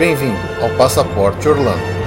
Bem-vindo ao Passaporte Orlando.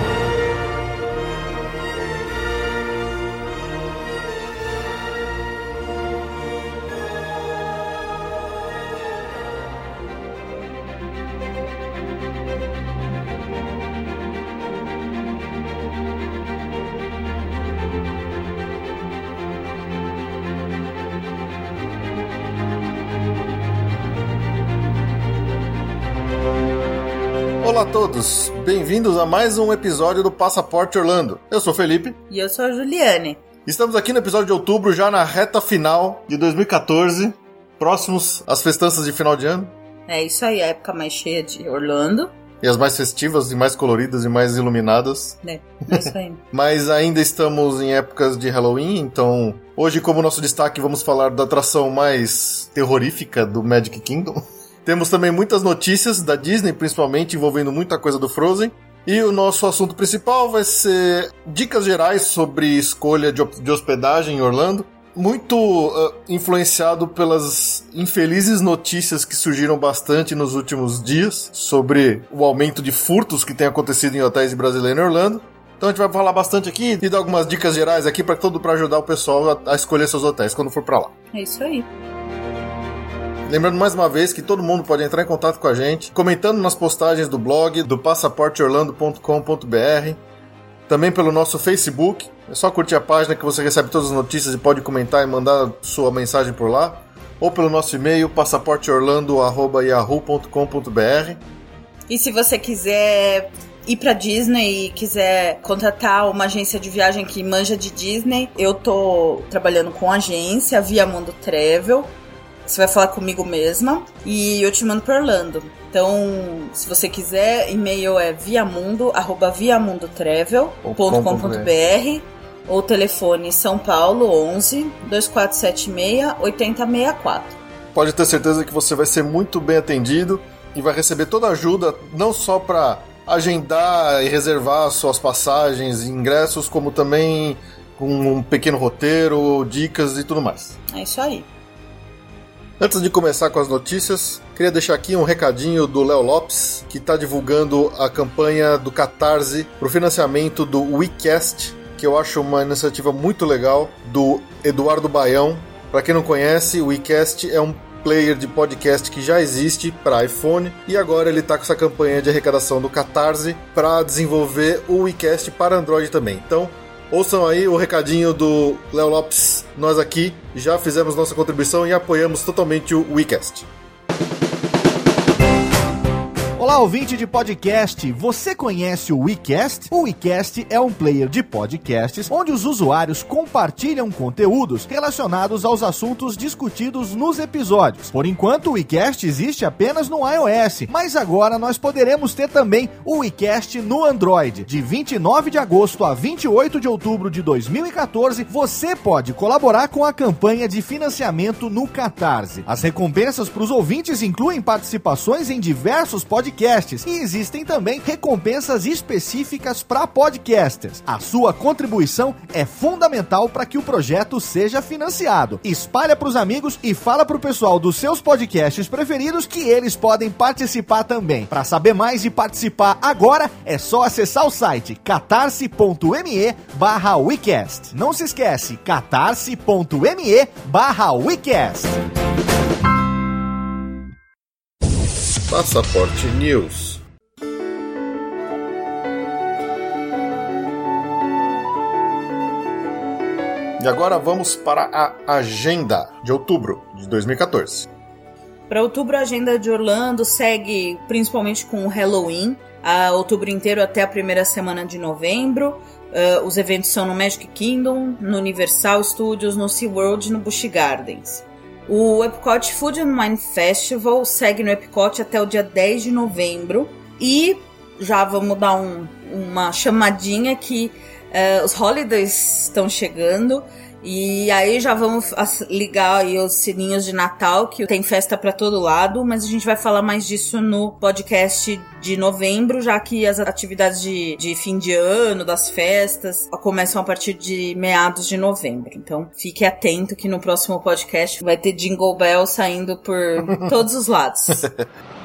Todos, bem-vindos a mais um episódio do Passaporte Orlando. Eu sou o Felipe. E eu sou a Juliane. Estamos aqui no episódio de outubro, já na reta final de 2014, próximos às festanças de final de ano. É isso aí, a época mais cheia de Orlando. E as mais festivas, e mais coloridas e mais iluminadas. É, é isso aí. Mas ainda estamos em épocas de Halloween, então hoje, como nosso destaque, vamos falar da atração mais terrorífica do Magic Kingdom. Temos também muitas notícias da Disney, principalmente envolvendo muita coisa do Frozen. E o nosso assunto principal vai ser dicas gerais sobre escolha de hospedagem em Orlando. Muito uh, influenciado pelas infelizes notícias que surgiram bastante nos últimos dias sobre o aumento de furtos que tem acontecido em hotéis brasileiros em Orlando. Então a gente vai falar bastante aqui e dar algumas dicas gerais aqui para todo para ajudar o pessoal a, a escolher seus hotéis quando for para lá. É isso aí. Lembrando mais uma vez que todo mundo pode entrar em contato com a gente, comentando nas postagens do blog do passaporteorlando.com.br, também pelo nosso Facebook. É só curtir a página que você recebe todas as notícias e pode comentar e mandar sua mensagem por lá, ou pelo nosso e-mail passaporteorlando@yahoo.com.br. E se você quiser ir pra Disney e quiser contratar uma agência de viagem que manja de Disney, eu tô trabalhando com agência Via Mundo Travel. Você vai falar comigo mesma e eu te mando para Orlando. Então, se você quiser, e-mail é viamundo, arroba viamundotravel.com.br ou telefone São Paulo 11 2476 8064. Pode ter certeza que você vai ser muito bem atendido e vai receber toda a ajuda, não só para agendar e reservar suas passagens e ingressos, como também com um pequeno roteiro, dicas e tudo mais. É isso aí. Antes de começar com as notícias, queria deixar aqui um recadinho do Léo Lopes, que está divulgando a campanha do Catarse para o financiamento do WeCast, que eu acho uma iniciativa muito legal, do Eduardo Baião. Para quem não conhece, o WeCast é um player de podcast que já existe para iPhone e agora ele está com essa campanha de arrecadação do Catarse para desenvolver o WeCast para Android também. Então, Ouçam aí o recadinho do Léo Lopes. Nós aqui já fizemos nossa contribuição e apoiamos totalmente o WeCast. Olá, ouvinte de podcast. Você conhece o WeCast? O WeCast é um player de podcasts onde os usuários compartilham conteúdos relacionados aos assuntos discutidos nos episódios. Por enquanto, o WeCast existe apenas no iOS, mas agora nós poderemos ter também o WeCast no Android. De 29 de agosto a 28 de outubro de 2014, você pode colaborar com a campanha de financiamento no Catarse. As recompensas para os ouvintes incluem participações em diversos podcasts podcasts e existem também recompensas específicas para podcasters. A sua contribuição é fundamental para que o projeto seja financiado. Espalha para os amigos e fala para o pessoal dos seus podcasts preferidos que eles podem participar também. Para saber mais e participar agora, é só acessar o site catarse.me barra Não se esquece, catarse.me barra Passaporte News. E agora vamos para a agenda de outubro de 2014. Para outubro, a agenda de Orlando segue principalmente com o Halloween, a outubro inteiro até a primeira semana de novembro. Uh, os eventos são no Magic Kingdom, no Universal Studios, no SeaWorld e no Busch Gardens. O Epcot Food and Wine Festival segue no Epcot até o dia 10 de novembro. E já vamos dar um, uma chamadinha que uh, os holidays estão chegando. E aí já vamos ligar aí os sininhos de Natal, que tem festa para todo lado, mas a gente vai falar mais disso no podcast de novembro, já que as atividades de, de fim de ano, das festas, começam a partir de meados de novembro. Então fique atento que no próximo podcast vai ter Jingle Bell saindo por todos os lados.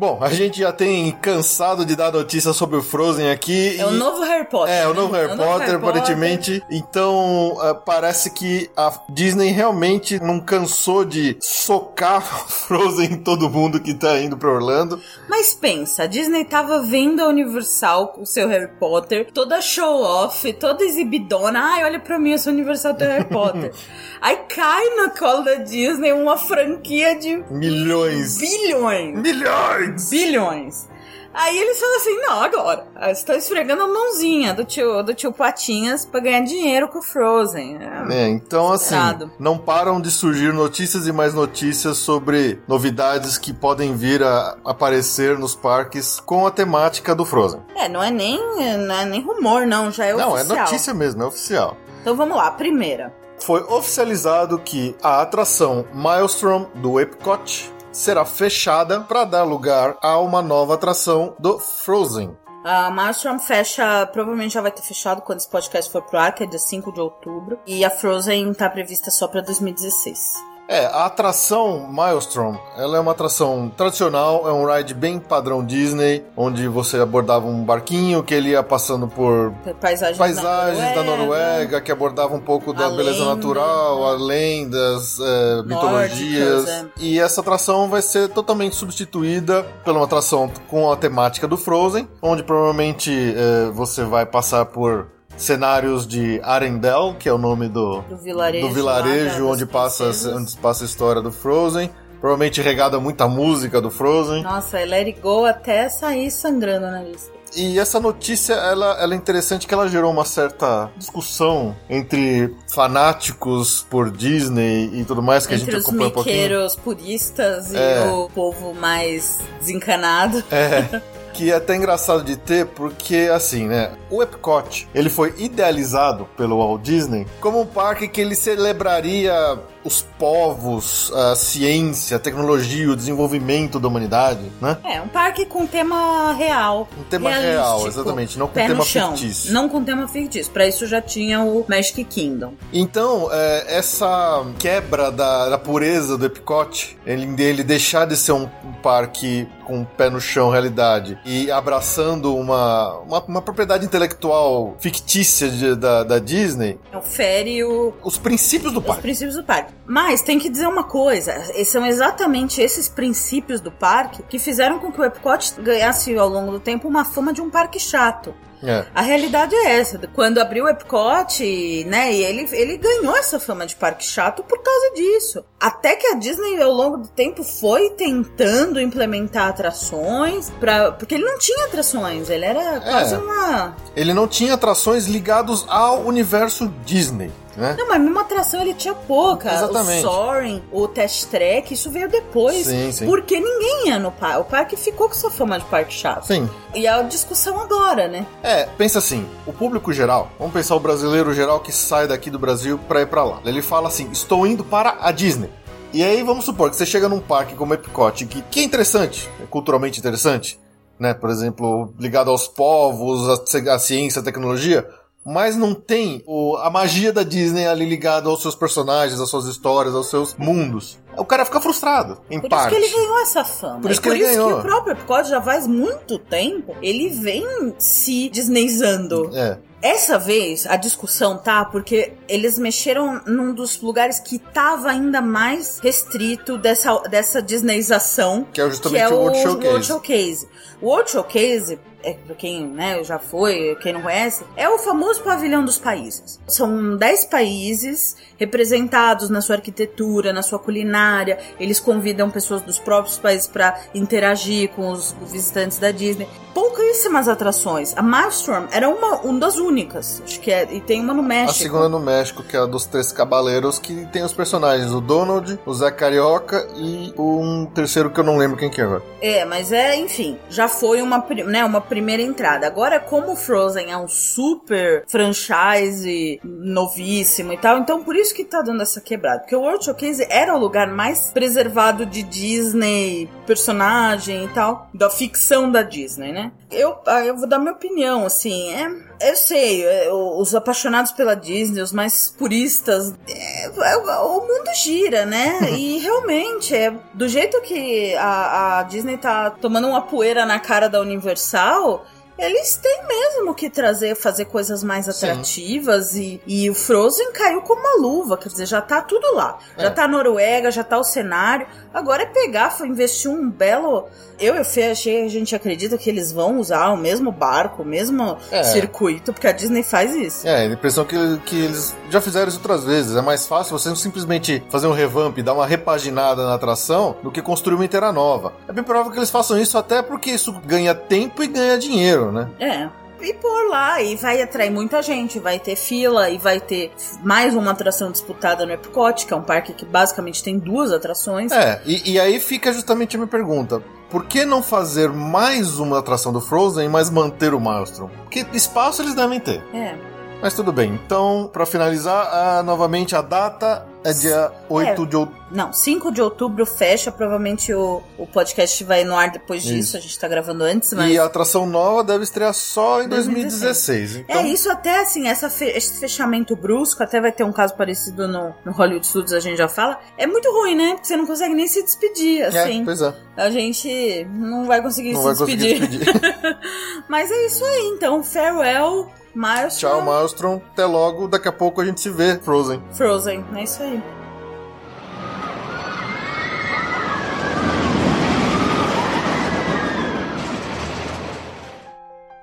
Bom, a gente já tem cansado de dar notícias sobre o Frozen aqui. É o novo Harry Potter. É, o novo Harry, É o novo Potter, Harry aparentemente. Então, uh, parece que a Disney realmente não cansou de socar Frozen em todo mundo que tá indo pra Orlando. Mas pensa, a Disney tava vendo a Universal com o seu Harry Potter, toda show-off, toda exibidona. Ai, olha pra mim, eu sou Universal do Harry Potter. Aí cai na cola da Disney uma franquia de Milhões. bilhões. Milhões! Bilhões. Aí eles falam assim, não, agora. Estou esfregando a mãozinha do tio, do tio Patinhas pra ganhar dinheiro com o Frozen. É. É, então assim, não param de surgir notícias e mais notícias sobre novidades que podem vir a aparecer nos parques com a temática do Frozen. É, não é nem, não é nem rumor, não, já é não, oficial. é notícia mesmo, é oficial. Então vamos lá, primeira. Foi oficializado que a atração Maelstrom do Epcot será fechada para dar lugar a uma nova atração do Frozen. A Maelstrom fecha, provavelmente já vai ter fechado quando esse podcast for pro ar, que é dia 5 de outubro. E a Frozen tá prevista só pra 2016. É, a atração Maelstrom, ela é uma atração tradicional, é um ride bem padrão Disney, onde você abordava um barquinho que ele ia passando por Paisagens, paisagens da Noruega, que abordava um pouco da beleza lenda. natural, a lendas, é, mitologias. é. E essa atração vai ser totalmente substituída por uma atração com a temática do Frozen, onde provavelmente é, você vai passar por cenários de Arendelle, que é o nome do, Do vilarejo. do vilarejo onde passa, onde passa a história do Frozen. Provavelmente regada a muita música do Frozen. Nossa, é Let It Go até sair sangrando na lista. E essa notícia, ela, ela é interessante que ela gerou uma certa discussão entre fanáticos por Disney e tudo mais, que a Entre gente os acompanha um pouquinho. miqueiros puristas É. e o povo mais desencanado. É, que é até engraçado de ter, porque assim, né? O Epcot, ele foi idealizado pelo Walt Disney como um parque que ele celebraria os povos, a ciência, a tecnologia, o desenvolvimento da humanidade, né? É, um parque com tema real. Um tema realístico, real, exatamente, não com pé tema fictício. Não com tema fictício. Pra isso já tinha o Magic Kingdom. Então, é, essa quebra da, da pureza do Epcot, ele, dele deixar de ser um, um parque com o pé no chão, realidade, e abraçando uma, uma, uma propriedade intelectual fictícia de- da, da Disney, Ofere o, os princípios do os parque. princípios do parque. Mas tem que dizer uma coisa: são exatamente esses princípios do parque que fizeram com que o Epcot ganhasse ao longo do tempo uma fama de um parque chato. É. A realidade é essa. Quando abriu o Epcot, né, e ele, ele ganhou essa fama de parque chato por causa disso. Até que a Disney, ao longo do tempo, foi tentando implementar atrações, pra, porque ele não tinha atrações, ele era quase uma... Ele não tinha atrações ligados ao universo Disney, né? Não, mas mesmo atração ele tinha pouca. Exatamente. O Soaring, o Test Track, isso veio depois. Sim, sim. Porque ninguém ia no parque. O parque ficou com essa fama de parque chato. Sim. E a discussão agora, né? É, pensa assim, o público geral, vamos pensar o brasileiro geral que sai daqui do Brasil pra ir pra lá. Ele fala assim, estou indo para a Disney. E aí vamos supor que você chega num parque como Epcot, que, que é interessante, é culturalmente interessante, né? Por exemplo, ligado aos povos, a ciência, a tecnologia, mas não tem o- a magia da Disney ali ligada aos seus personagens, às suas histórias, aos seus mundos. O cara fica frustrado, em Por parte. isso que ele ganhou essa fama. Por isso que por ele isso ganhou. que o próprio Epcot já faz muito tempo, ele vem se Disneyzando. É, Essa vez a discussão tá porque eles mexeram num dos lugares que tava ainda mais restrito dessa, dessa Disneyização, que é que justamente é o World o Showcase. World Showcase. O World Showcase, é, pra quem né, já foi, quem não conhece, é o famoso pavilhão dos países. São 10 países representados na sua arquitetura, na sua culinária. Eles convidam pessoas dos próprios países para interagir com os visitantes da Disney. Pouquíssimas atrações. A Maelstrom era uma, uma das únicas. Acho que é. E tem uma no A México. segunda no México, que é a dos Três Cabaleiros, que tem os personagens, o Donald, o Zé Carioca e um terceiro que eu não lembro quem que é agora. É, mas é, enfim, já foi uma, né, uma primeira entrada. Agora, como Frozen é um super franchise novíssimo e tal, então por isso que tá dando essa quebrada. Porque o World Showcase era o lugar mais preservado de Disney, personagem e tal, da ficção da Disney, né? Eu, ah, eu vou dar minha opinião, assim, é. Eu sei, é, os apaixonados pela Disney, os mais puristas, é, é, o mundo gira, né? e realmente, é, do jeito que a, a Disney tá tomando uma poeira na cara da Universal, eles têm mesmo que trazer, fazer coisas mais atrativas e, e o Frozen caiu como uma luva, quer dizer, já tá tudo lá. É. Já tá a Noruega, já tá o cenário. Agora é pegar, investir um belo. Eu e o Fê achei, a gente acredita que eles vão usar o mesmo barco, o mesmo é. circuito, porque a Disney faz isso. É, a impressão que, que eles já fizeram isso outras vezes. É mais fácil você simplesmente fazer um revamp, dar uma repaginada na atração, do que construir uma inteira nova. É bem provável que eles façam isso até porque isso ganha tempo e ganha dinheiro, né? É e pôr lá e vai atrair muita gente, vai ter fila e vai ter mais uma atração disputada no Epcot, que é um parque que basicamente tem duas atrações. É, e, e aí fica justamente a minha pergunta. Por que não fazer mais uma atração do Frozen, mas manter o Maelstrom? Porque espaço eles devem ter. É. Mas tudo bem. Então, para finalizar, novamente a data é dia 8 é, de outubro. Não, 5 de outubro fecha. Provavelmente o, o podcast vai no ar depois disso. Isso. A gente tá gravando antes, mas. E a atração nova deve estrear só em 2016. 2016 então... É, isso até assim, essa fe esse fechamento brusco, até vai ter um caso parecido no, no Hollywood Studios, a gente já fala. É muito ruim, né? Porque você não consegue nem se despedir, assim. É, pois é. A gente não vai conseguir não se vai despedir. Conseguir despedir. mas é isso aí, então. Farewell. Maelstrom. Tchau, Maelstrom. Até logo. Daqui a pouco a gente se vê. Frozen. Frozen. É isso aí.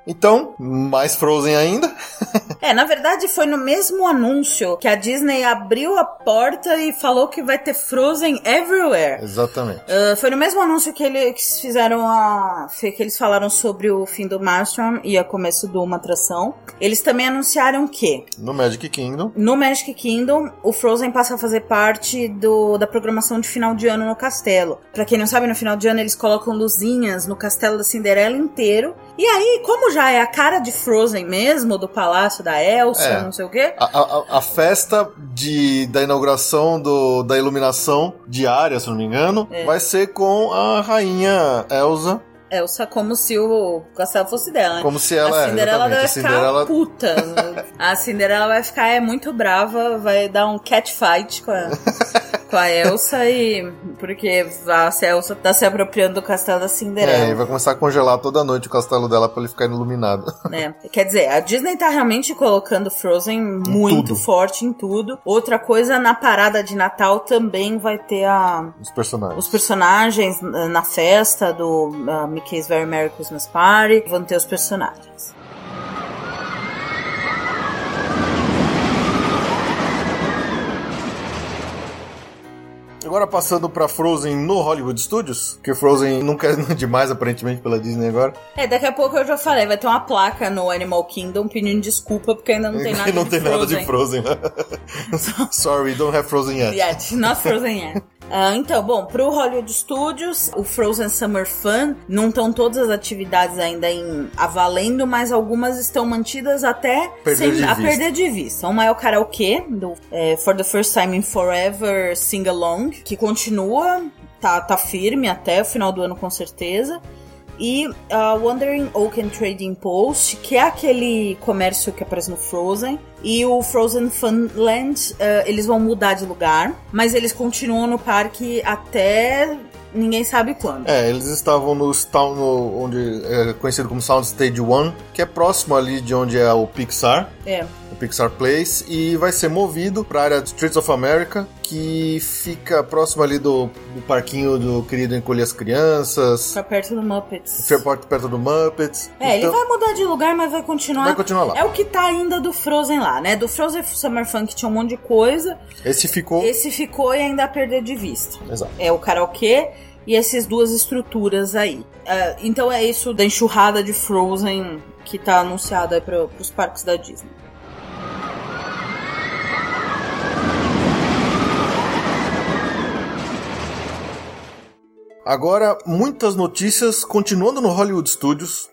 Então, mais Frozen ainda. é, na verdade foi no mesmo anúncio que a Disney abriu a porta e falou que vai ter Frozen everywhere. Exatamente. Uh, foi no mesmo anúncio que eles fizeram a. que eles falaram sobre o fim do Maelstrom e o começo de uma atração. Eles também anunciaram que. No Magic Kingdom. No Magic Kingdom, o Frozen passa a fazer parte do, da programação de final de ano no castelo. Pra quem não sabe, no final de ano eles colocam luzinhas no castelo da Cinderela inteiro. E aí, como já é a cara de Frozen mesmo, do palácio da Elsa, é. não sei o quê. A, a, a, festa de, da inauguração do, da iluminação diária, se não me engano, é. vai ser com a rainha Elsa Elsa como se o castelo fosse dela, né? Como se ela A Cinderela vai ficar Cinderela... puta. a Cinderela vai ficar é muito brava, vai dar um catfight com a, com a Elsa e... Porque a Elsa tá se apropriando do castelo da Cinderela. É, e vai começar a congelar toda noite o castelo dela pra ele ficar iluminado. É, quer dizer, a Disney tá realmente colocando Frozen muito forte em tudo. Outra coisa, na parada de Natal também vai ter a... Os personagens. Os personagens na festa do... Mickey's Very Merry Christmas Party, vão ter os personagens. Agora passando pra Frozen no Hollywood Studios, que Frozen nunca é demais aparentemente pela Disney agora. É, daqui a pouco eu já falei, vai ter uma placa no Animal Kingdom pedindo desculpa porque ainda não tem nada não de tem Frozen. nada de Frozen. Sorry, don't have Frozen yet. Yet, not Frozen yet. Uh, então, bom, pro Hollywood Studios, o Frozen Summer Fun, não estão todas as atividades ainda em avalendo, mas algumas estão mantidas até perder sem, a perder de vista. Uma é o karaokê, do é, For the First Time in Forever Sing Along, que continua, tá, tá firme até o final do ano com certeza e uh, Wandering Oaken Trading Post, que é aquele comércio que aparece no Frozen, e o Frozen Funland, uh, eles vão mudar de lugar, mas eles continuam no parque até ninguém sabe quando. É, eles estavam no, no onde é conhecido como Sound Stage 1, que é próximo ali de onde é o Pixar. É. O Pixar Place e vai ser movido para a área de Streets of America, que fica próximo ali do, do parquinho do querido Encolher as Crianças. Fica perto do Muppets. Fica perto do Muppets. É, então, ele vai mudar de lugar, mas vai continuar. Vai continuar lá. É o que tá ainda do Frozen lá, né? Do Frozen Summer Fun que tinha um monte de coisa. Esse ficou. Esse ficou e ainda perder de vista. Exato. É o karaokê e essas duas estruturas aí. Uh, então é isso da enxurrada de Frozen que tá anunciada para os parques da Disney. Agora, muitas notícias continuando no Hollywood Studios.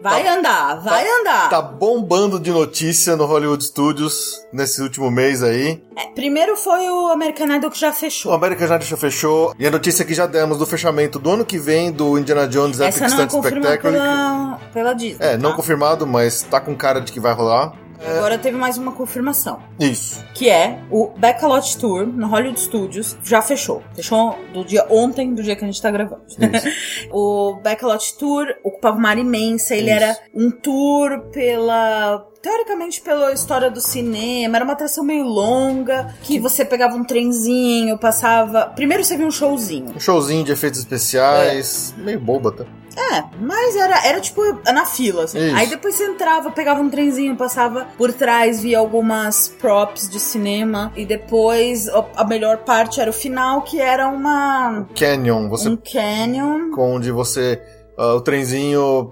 Vai tá, andar, vai tá, andar. Tá bombando de notícia no Hollywood Studios nesse último mês aí. É, primeiro foi o American Idol que já fechou. O American Idol já fechou. E a notícia que já demos do fechamento do ano que vem do Indiana Jones Epic Essa não é Spectacular. Pela, pela Disney. É, tá? não confirmado, mas tá com cara de que vai rolar. Agora teve mais uma confirmação. Isso. Que é o Backlot Tour no Hollywood Studios. Já fechou. Fechou do dia ontem, do dia que a gente tá gravando. o Backlot Tour ocupava uma área imensa. Ele Isso. era um tour pela teoricamente pela história do cinema, era uma atração meio longa, que você pegava um trenzinho, passava. Primeiro você via um showzinho. Um showzinho de efeitos especiais, meio boba, tá? É, mas era, era tipo na fila, assim. Isso. Aí depois você entrava, pegava um trenzinho, passava por trás, via algumas props de cinema. E depois a- melhor parte era o final, que era uma. Canyon, você um canyon. onde você ah, o trenzinho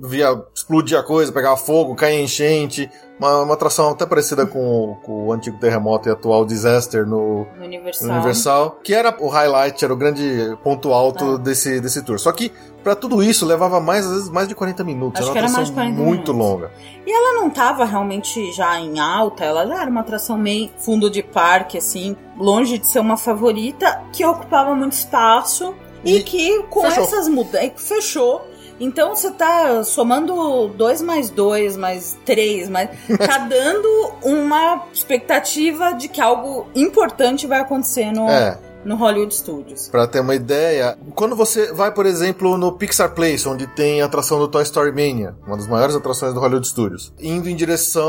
via explodir a coisa, pegava fogo, caía enchente, uma, uma atração até parecida com, o- com o antigo terremoto e atual disaster no, No Universal. no Universal, que era o highlight, era o grande ponto alto É. desse, desse tour. Só que pra tudo isso levava mais às vezes mais de 40 minutos, Acho era uma era mais atração de 40 muito minutos. longa. E ela não tava realmente já em alta, ela já era uma atração meio fundo de parque, assim, longe de ser uma favorita, que ocupava muito espaço e, E que com fechou. essas mudanças fechou. Então você tá somando 2 mais 2, mais 3, mais. tá dando uma expectativa de que algo importante vai acontecer no, É, no Hollywood Studios. Pra ter uma ideia, quando você vai, por exemplo, no Pixar Place, onde tem a atração do Toy Story Mania, uma das maiores atrações do Hollywood Studios, indo em direção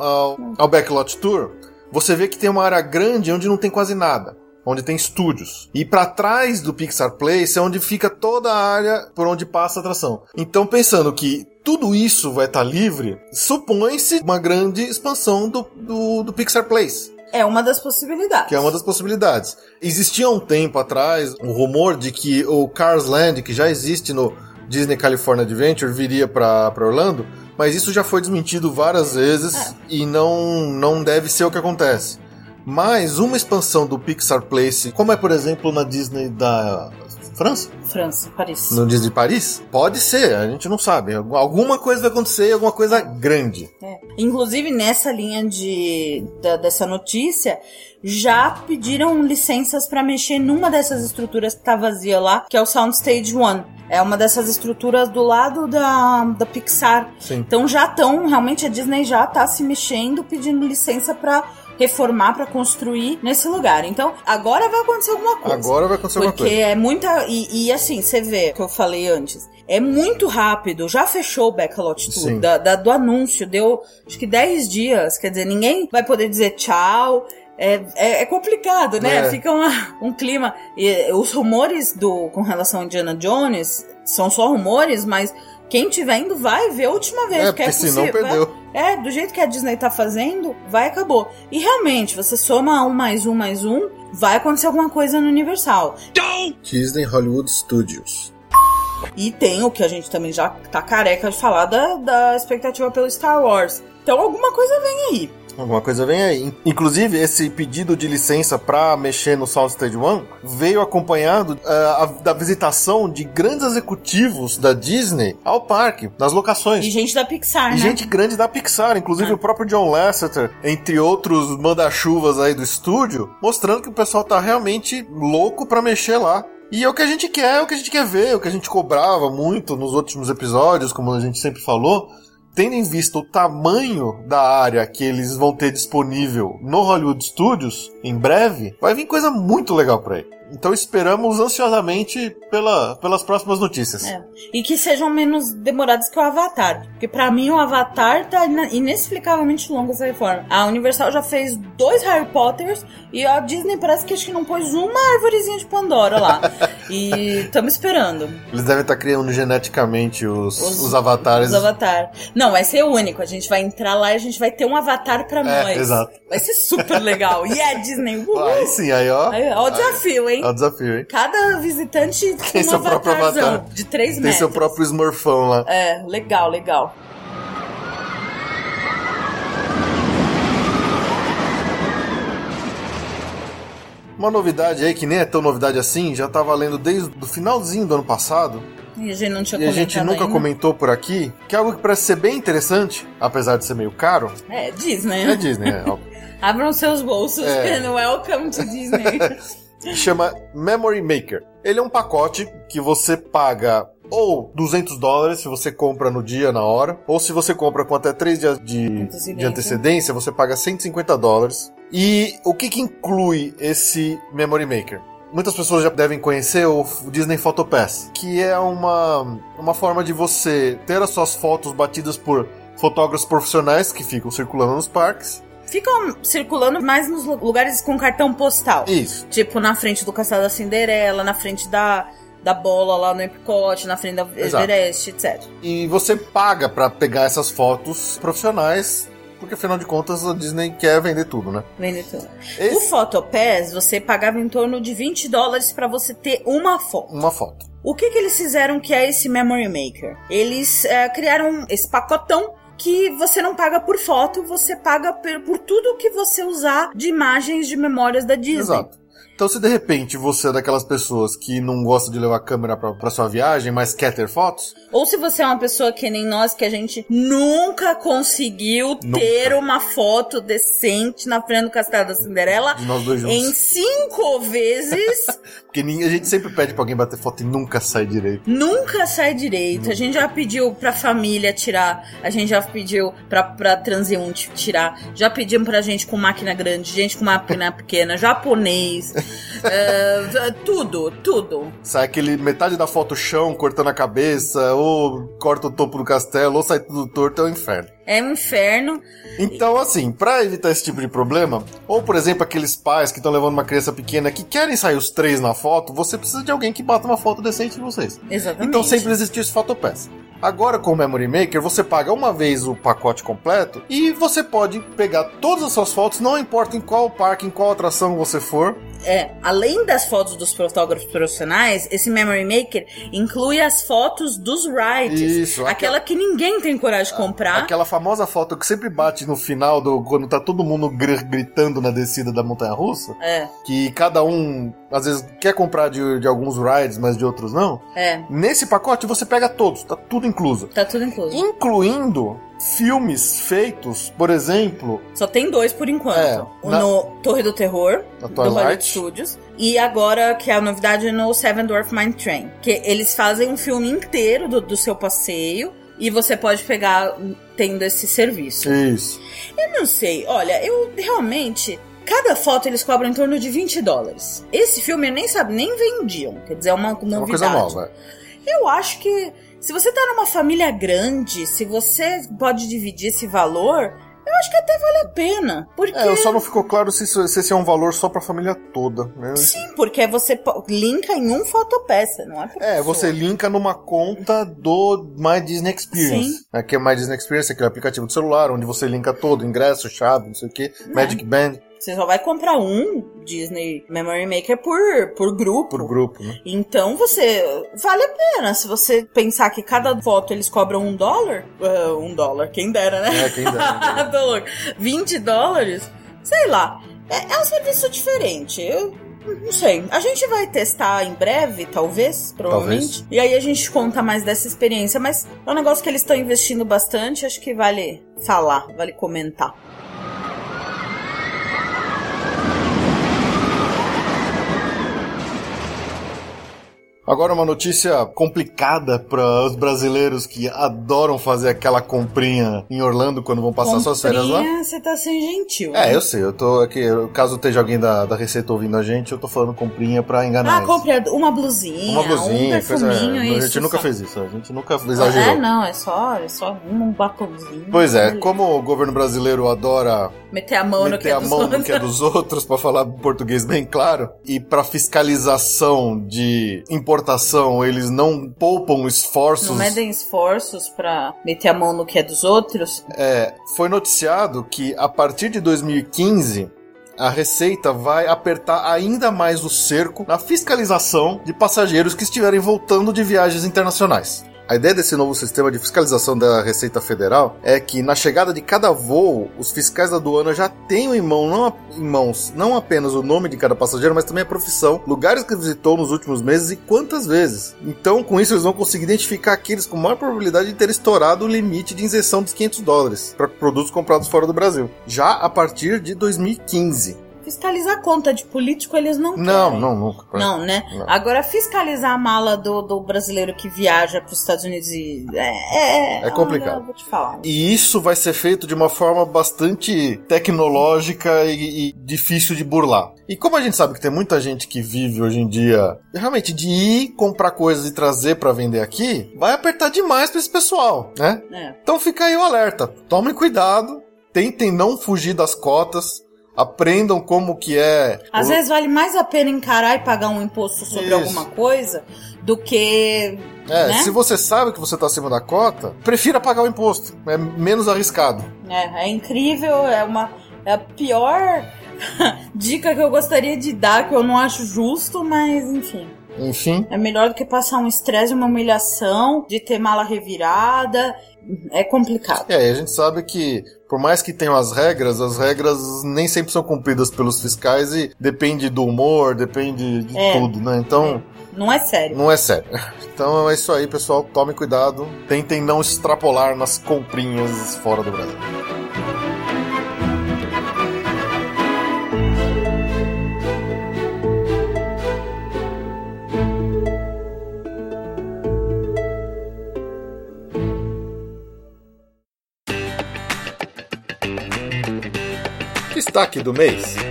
ao, ao Backlot Tour, você vê que tem uma área grande onde não tem quase nada. Onde tem estúdios. E pra trás do Pixar Place é onde fica toda a área por onde passa a atração. Então, pensando que tudo isso vai estar livre, supõe-se uma grande expansão do, do, do Pixar Place É uma das possibilidades. que é uma das possibilidades. Existia um tempo atrás um rumor de que o Cars Land, que já existe no Disney California Adventure, viria para Orlando, mas isso já foi desmentido várias vezes É. e não, não deve ser o que acontece. Mas uma expansão do Pixar Place, como é por exemplo na Disney da França, França, Paris. no Disney Paris, pode ser, a gente não sabe. Alguma coisa vai acontecer, alguma coisa grande. É. Inclusive, nessa linha de, da- dessa notícia, já pediram licenças para mexer numa dessas estruturas que tá vazia lá, que é o Soundstage One. É uma dessas estruturas do lado da, da Pixar. Sim. Então já estão, realmente a Disney já tá se mexendo, pedindo licença para reformar, para construir nesse lugar. Então, agora vai acontecer alguma coisa. Agora vai acontecer alguma Porque coisa. é muita. E, e assim, você vê o que eu falei antes. É muito rápido. Já fechou o Backlot Sim. da, da- do anúncio. Deu acho que 10 dias. Quer dizer, ninguém vai poder dizer tchau. É, é, é complicado, né? É. Fica uma- um clima. E os rumores do com relação a Indiana Jones são só rumores, mas quem tiver indo vai ver a última vez. É, porque porque senão possível. perdeu. É, do jeito que a Disney tá fazendo, vai acabou. E realmente, você soma um mais um mais um, vai acontecer alguma coisa no Universal. Disney Hollywood Studios. E tem o que a gente também já tá careca de falar da, da expectativa pelo Star Wars. Então alguma coisa vem aí. Alguma coisa vem aí. In- Inclusive, esse pedido de licença pra mexer no Soundstage One veio acompanhado ah, a- da visitação de grandes executivos da Disney ao parque, nas locações. E gente da Pixar, E né? gente grande da Pixar, inclusive É. o próprio John Lasseter, entre outros manda-chuvas aí do estúdio, mostrando que o pessoal tá realmente louco pra mexer lá. E é o que a gente quer, é o que a gente quer ver, é o que a gente cobrava muito nos últimos episódios, como a gente sempre falou. Tendo em vista o tamanho da área que eles vão ter disponível no Hollywood Studios em breve, vai vir coisa muito legal pra aí. Então esperamos ansiosamente pela, pelas próximas notícias. É. E que sejam menos demorados que o Avatar. Porque pra mim o Avatar tá inexplicavelmente longo essa reforma. A Universal já fez dois Harry Potters e a Disney parece que acho que não pôs uma árvorezinha de Pandora lá. e estamos esperando. Eles devem estar criando geneticamente os, Os- os avatares. Os Avatar. Não, vai ser único. A gente vai entrar lá e a gente vai ter um Avatar pra É, nós. exato. Vai ser super legal. E é Disney. Uhul. Aí sim, aí ó. Aí, ó o desafio, hein? É o desafio, hein? Cada visitante Tem um seu próprio avatar. de 3 Tem metros. seu próprio Smurfão lá. É, legal, legal. Uma novidade aí, que nem é tão novidade assim, já tava lendo desde o finalzinho do ano passado, E a gente não tinha e a gente nunca ainda. comentou por aqui, que é algo que parece ser bem interessante, apesar de ser meio caro, É, Disney. é Disney, é. Abram seus bolsos É. and welcome to Disney. chama Memory Maker. Ele é um pacote que você paga ou 200 dólares se você compra no dia, na hora, ou se você compra com até 3 dias de Antecedência. de antecedência, você paga 150 dólares. E o que, que inclui esse Memory Maker? Muitas pessoas já devem conhecer o Disney Photo Pass, que é uma, uma forma de você ter as suas fotos batidas por fotógrafos profissionais que ficam circulando nos parques. Ficam circulando mais nos lu- lugares com cartão postal. Isso. Tipo, na frente do Castelo da Cinderela, na frente da, da bola lá no Epcot, na frente da Exato. Everest, etc. E você paga pra pegar essas fotos profissionais, porque afinal de contas a Disney quer vender tudo, né? Vende tudo. O Esse- Photopass, você pagava em torno de 20 dólares pra você ter uma foto. Uma foto. O que, que eles fizeram que é esse Memory Maker? Eles eh, criaram esse pacotão que você não paga por foto, você paga por tudo que você usar de imagens de memórias da Disney. Exato. Então, se de repente você é daquelas pessoas que não gosta de levar a câmera pra, pra sua viagem, mas quer ter fotos, Ou se você é uma pessoa que nem nós, que a gente nunca conseguiu Nunca. ter uma foto decente na frente do Castelo da Cinderela de nós dois juntos. em cinco vezes, Porque a gente sempre pede pra alguém bater foto e nunca sai direito. nunca sai direito. A gente já pediu pra família tirar, a gente já pediu pra, pra transeunte tirar, já pedimos pra gente com máquina grande, gente com máquina pequena, japonês, eh, tudo, tudo. Sai aquele metade da foto chão, cortando a cabeça, ou corta o topo do castelo, ou sai tudo torto, é o inferno. É um inferno. Então, assim, pra evitar esse tipo de problema, ou por exemplo, aqueles pais que estão levando uma criança pequena que querem sair os três na foto, você precisa de alguém que bata uma foto decente de vocês. Exatamente. Então sempre existiu esse Photopass. Agora com o Memory Maker, você paga uma vez o pacote completo e você pode pegar todas as suas fotos, não importa em qual parque, em qual atração você for. É, além das fotos dos fotógrafos profissionais, esse Memory Maker inclui as fotos dos rides. Isso, Aquela que ninguém tem coragem de comprar. Aquela famosa foto que sempre bate no final do quando tá todo mundo gr- gritando na descida da montanha russa, É, que cada um às vezes quer comprar de, de alguns rides, mas de outros não. é, Nesse pacote você pega todos, tá tudo incluso. tá tudo incluso. Incluindo filmes feitos, por exemplo, Só tem dois por enquanto. É, na- no Torre do Terror, do Hollywood. Studios. E agora, que é a novidade, no Seven Dwarf Mine Train. Que eles fazem um filme inteiro do, do seu passeio. E você pode pegar tendo esse serviço. Isso. Eu não sei, olha, eu realmente. Cada foto eles cobram em torno de 20 dólares. Esse filme eu nem sabe, nem vendiam. Quer dizer, é uma novidade. É uma coisa nova. Eu acho que se você tá numa família grande, se você pode dividir esse valor, eu acho que até vale a pena. Porque. É, só não ficou claro se, isso- se esse é um valor só pra família toda, né? Sim, porque você linka em um fotopeça, não é É, você linka numa conta do My Disney Experience. Sim. É, que é My Disney Experience, aquele aplicativo do celular, onde você linka todo, ingresso, chave, não sei o que, Não. Magic Band, Você só vai comprar um Disney Memory Maker por, por grupo. por grupo, né? Então você. Vale a pena. Se você pensar que cada foto eles cobram um dólar. ah, um dólar, quem dera, né? É, quem dera. Tô louco. 20 dólares? Sei lá. É, é um serviço diferente. Eu não sei. A gente vai testar em breve, talvez, provavelmente. Talvez. E aí a gente conta mais dessa experiência. Mas é um negócio que eles estão investindo bastante. Acho que vale falar, vale comentar. Agora uma notícia complicada para os brasileiros que adoram fazer aquela comprinha em Orlando quando vão passar suas férias lá. Comprinha, Você tá sendo gentil. É, né? eu sei, eu tô aqui, caso esteja alguém da, da Receita ouvindo a gente, eu tô falando comprinha pra enganar Ah, eles. compre uma blusinha, Uma blusinha, um coisa. perfuminho, a gente nunca só. fez isso, a gente nunca exagerou. É, não, é só, é só um batomzinho. Pois é, Beleza. como o governo brasileiro adora Meter a mão no que meter é a mão no que é dos outros, pra falar português bem claro, e pra fiscalização de importação, eles não poupam esforços. Não medem esforços pra meter a mão no que é dos outros. É, foi noticiado que a partir de 2015 a Receita vai apertar ainda mais o cerco na fiscalização de passageiros que estiverem voltando de viagens internacionais. A ideia desse novo sistema de fiscalização da Receita Federal é que na chegada de cada voo, os fiscais da aduana já tenham em, mão, não, em mãos não apenas o nome de cada passageiro, mas também a profissão, lugares que visitou nos últimos meses e quantas vezes. Então, com isso, eles vão conseguir identificar aqueles com maior probabilidade de ter estourado o limite de isenção dos 500 dólares para produtos comprados fora do Brasil, já a partir de 2015. Fiscalizar conta de político eles não Não, querem. não, nunca. Não, né? Não. Agora, fiscalizar a mala do, do brasileiro que viaja para os Estados Unidos e. É, é, É complicado. olha, eu vou te falar. E isso vai ser feito de uma forma bastante tecnológica e, e difícil de burlar. E como a gente sabe que tem muita gente que vive hoje em dia realmente de ir comprar coisas e trazer pra vender aqui, vai apertar demais pra esse pessoal, né? É. Então fica aí o alerta. Tomem cuidado, tentem não fugir das cotas, aprendam como que é. Às o- vezes vale mais a pena encarar e pagar um imposto sobre Isso. alguma coisa do que. É, né? se você sabe que você tá acima da cota, prefira pagar o imposto. É menos arriscado. É, é incrível, é uma. É a pior dica que eu gostaria de dar, que eu não acho justo, mas enfim. Enfim. É melhor do que passar um estresse, uma humilhação, de ter mala revirada. É complicado. É, e a gente sabe que, por mais que tenham as regras, as regras nem sempre são cumpridas pelos fiscais e depende do humor, depende de É. tudo, né? Então, Não é sério. não é sério. Então é isso aí, pessoal. Tomem cuidado. Tentem não extrapolar nas comprinhas fora do Brasil. Destaque do mês.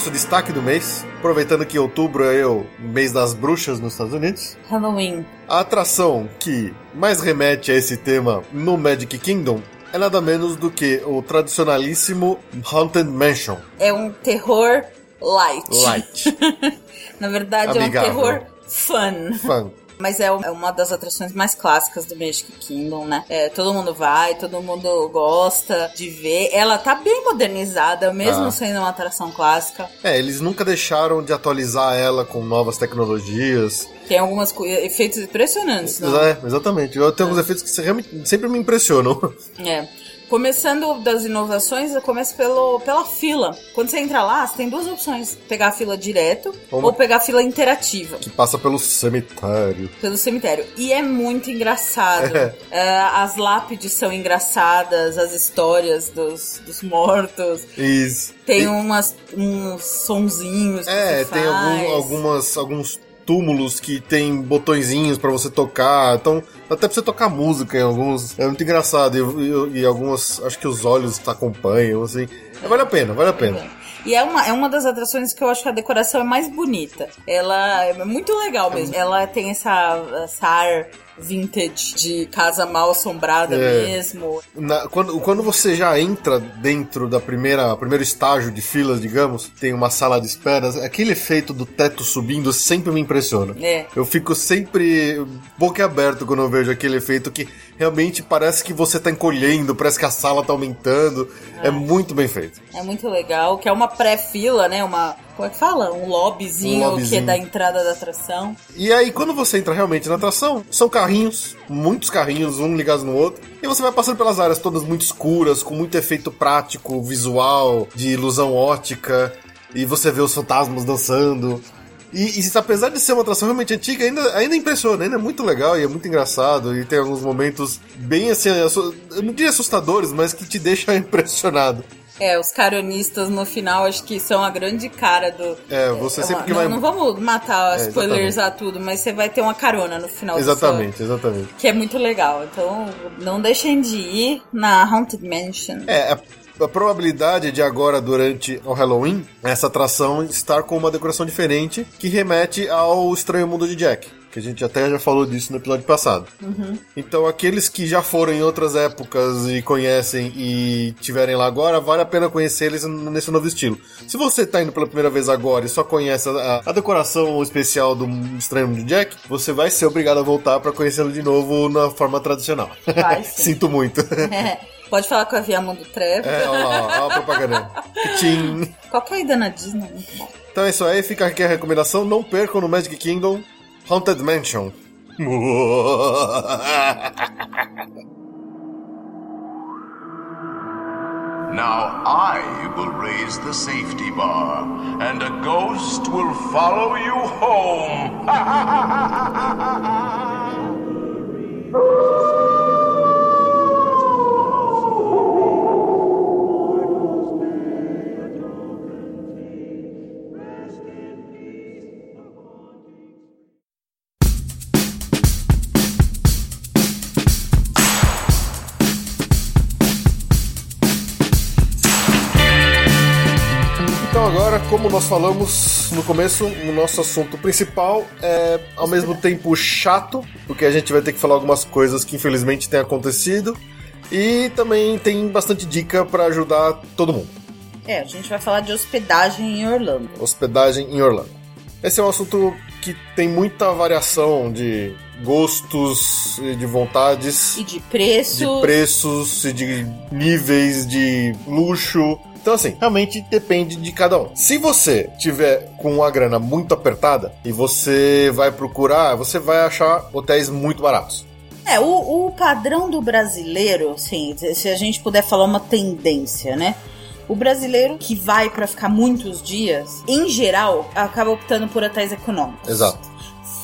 Nosso destaque do mês, aproveitando que outubro é o mês das bruxas nos Estados Unidos. Halloween. A atração que mais remete a esse tema no Magic Kingdom é nada menos do que o tradicionalíssimo Haunted Mansion É um terror light. Light. Na verdade, Amigável. é um terror fun. Fun. Mas é é uma das atrações mais clássicas do Magic Kingdom, né? É, todo mundo vai, todo mundo gosta de ver. Ela tá bem modernizada, mesmo Tá. sendo uma atração clássica. É, eles nunca deixaram de atualizar ela com novas tecnologias. Tem algumas co- efeitos impressionantes, não? É, exatamente. Eu tenho alguns efeitos que sempre me impressionam. É. Começando das inovações, eu começo pelo, pela fila. Quando você entra lá, você tem duas opções: pegar a fila direto Uma- ou pegar a fila interativa. que passa pelo cemitério. Pelo cemitério. E é muito engraçado. É. É, as lápides são engraçadas, as histórias dos, dos mortos. Isso. Tem E- umas, uns sonzinhos. que É, você tem algum- algumas, alguns túmulos que tem botõezinhos pra você tocar. Então, até pra você tocar música em alguns. É muito engraçado. E, e, e algumas, acho que os olhos acompanham, assim. Vale a pena, vale a pena. E é uma, é uma das atrações que eu acho que a decoração é mais bonita. Ela é muito legal mesmo. Ela tem essa, essa ar vintage de casa mal assombrada É. mesmo. Na- quando, quando você já entra dentro da primeira primeiro estágio de filas, digamos, tem uma sala de espera, aquele efeito do teto subindo sempre me impressiona. É. Eu fico sempre boca aberto quando eu vejo aquele efeito que realmente parece que você tá encolhendo, parece que a sala tá aumentando. É, muito bem feito. É muito legal, que é uma pré-fila, né? Uma. Como é que fala? Um lobbyzinho, Um que é lobbyzinho. da entrada da atração. E aí, quando você entra realmente na atração, são carrinhos, muitos carrinhos, um ligado no outro, e você vai passando pelas áreas todas muito escuras, com muito efeito prático, visual, de ilusão ótica, e você vê os fantasmas dançando. E, e apesar de ser uma atração realmente antiga, ainda, ainda impressiona, ainda é muito legal e é muito engraçado, e tem alguns momentos bem assim, eu não diria assustadores, mas que te deixam impressionado. É, os caronistas no final acho que são a grande cara do. É, você sempre que não, vai. não vamos matar É, spoilers a tudo, mas você vai ter uma carona no final do Exatamente, exatamente. seu- Que é muito legal. Então, não deixem de ir na Haunted Mansion. É, a, probabilidade de agora, durante o Halloween, essa atração estar com uma decoração diferente que remete ao Estranho Mundo de Jack. que a gente até já falou disso no episódio passado. Então, aqueles que já foram em outras épocas e conhecem e tiverem lá agora, vale a pena conhecer eles nesse novo estilo. Se você tá indo pela primeira vez agora e só conhece a, a decoração especial do Estranho Mundo de Jack, você vai ser obrigado a voltar pra conhecê-lo de novo na forma tradicional. Vai. Sinto muito. É, pode falar com a Via Mundo Trevo. É, olha lá, olha a propaganda. Tchim. Qualquer ida na Disney, é muito bom. Então é isso aí, fica aqui a recomendação. Não percam no Magic Kingdom Haunted Mansion. Now I will raise the safety bar, and a ghost will follow you home. como nós falamos no começo, o nosso assunto principal é ao mesmo tempo chato, porque a gente vai ter que falar algumas coisas que infelizmente têm acontecido, e também tem bastante dica para ajudar todo mundo. É, a gente vai falar de hospedagem em Orlando. Hospedagem em Orlando. Esse é um assunto que tem muita variação de gostos e de vontades. E de preço. de preços e de níveis de luxo. Então, assim, realmente depende de cada um. Se você tiver com uma grana muito apertada e você vai procurar, você vai achar hotéis muito baratos. É, o, o padrão do brasileiro, assim, se a gente puder falar uma tendência, né? O brasileiro que vai pra ficar muitos dias, em geral, acaba optando por hotéis econômicos. Exato.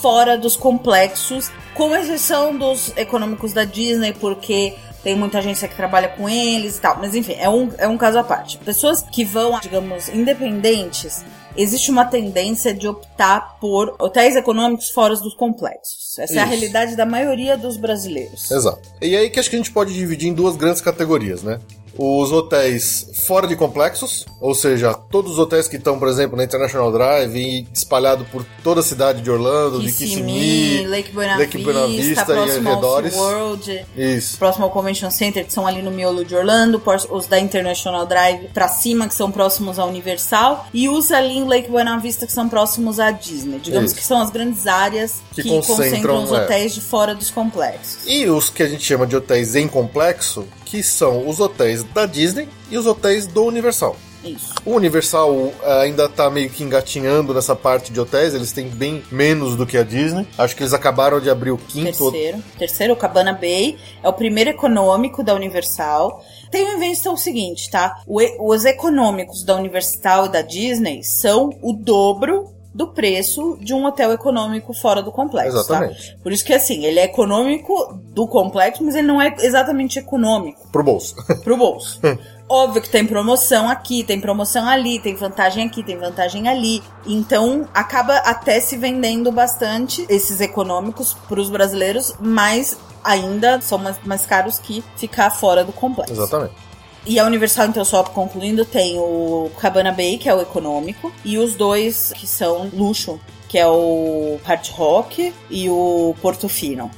Fora dos complexos, com exceção dos econômicos da Disney, porque tem muita agência que trabalha com eles e tal. Mas enfim, é um, é um caso à parte. Pessoas que vão, digamos, independentes, existe uma tendência de optar por hotéis econômicos fora dos complexos. Essa é a Isso. realidade da maioria dos brasileiros. Exato. E aí que acho que a gente pode dividir em duas grandes categorias, né? Os hotéis fora de complexos, ou seja, todos os hotéis que estão, por exemplo, na International Drive e espalhado por toda a cidade de Orlando, de Kissimmee, Kissimmee, Lake Buena, Lake Buena Vista, Vista e próximo ao arredores. SeaWorld, Isso. próximo ao Convention Center, que são ali no miolo de Orlando, os da International Drive pra cima, que são próximos à Universal, e os ali em Lake Buena Vista, que são próximos à Disney. Digamos Isso. que são as grandes áreas Que que, concentram, concentram os é. hotéis de fora dos complexos. E os que a gente chama de hotéis em complexo, que são os hotéis da Disney e os hotéis do Universal. Isso. O Universal eh, ainda tá meio que engatinhando nessa parte de hotéis, eles têm bem menos do que a Disney. Acho que eles acabaram de abrir o quinto. Terceiro. Terceiro, o Cabana Bay. É o primeiro econômico da Universal. Tem uma invenção seguinte, tá? O os econômicos da Universal e da Disney são o dobro do preço de um hotel econômico fora do complexo, Exatamente. tá? Por isso que, assim, ele é econômico do complexo, mas ele não é exatamente econômico Pro bolso. pro bolso. Óbvio que tem promoção aqui, tem promoção ali, tem vantagem aqui, tem vantagem ali. Então acaba até se vendendo bastante esses econômicos pros brasileiros, mas ainda são mais, mais caros que ficar fora do complexo. Exatamente. E a Universal, então, só concluindo, tem o Cabana Bay, que é o econômico, e os dois que são luxo, que é o Hard Rock e o Portofino.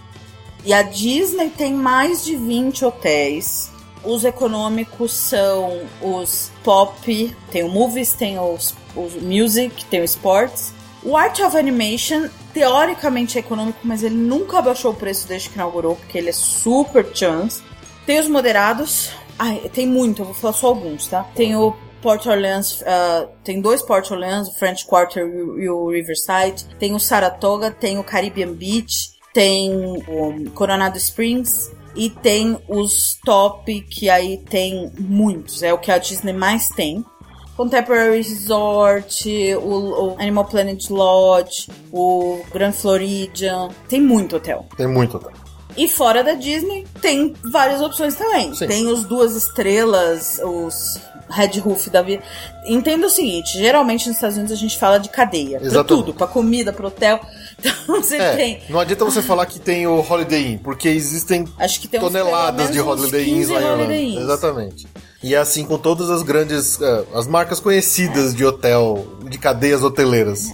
E a Disney tem mais de 20 hotéis. Os econômicos são os pop, tem o movies, tem os, os music, tem o sports. O Art of Animation, teoricamente é econômico, mas ele nunca baixou o preço desde que inaugurou, porque ele é super chance. Tem os moderados. Ai, tem muito, eu vou falar só alguns, tá? Tem o Port Orleans, ah, tem dois Port Orleans, o French Quarter e o Riverside. Tem o Saratoga, tem o Caribbean Beach, tem o Coronado Springs e tem os top, que aí tem muitos, é o que a Disney mais tem. Contemporary Resort, o, o Animal Planet Lodge, o Grand Floridian, tem muito hotel. Tem muito hotel. E fora da Disney, tem várias opções também. Sim. Tem os duas estrelas, os Red Roof da vida. Entenda o seguinte: geralmente nos Estados Unidos a gente fala de cadeia. Pra Exatamente. tudo, pra comida, pro hotel. Então você É, tem. não adianta você falar que tem o Holiday Inn, porque existem toneladas de Holiday Inns 15 lá em Orlando. Exatamente. E é assim com todas as grandes, eh, as marcas conhecidas de hotel, de cadeias hoteleiras.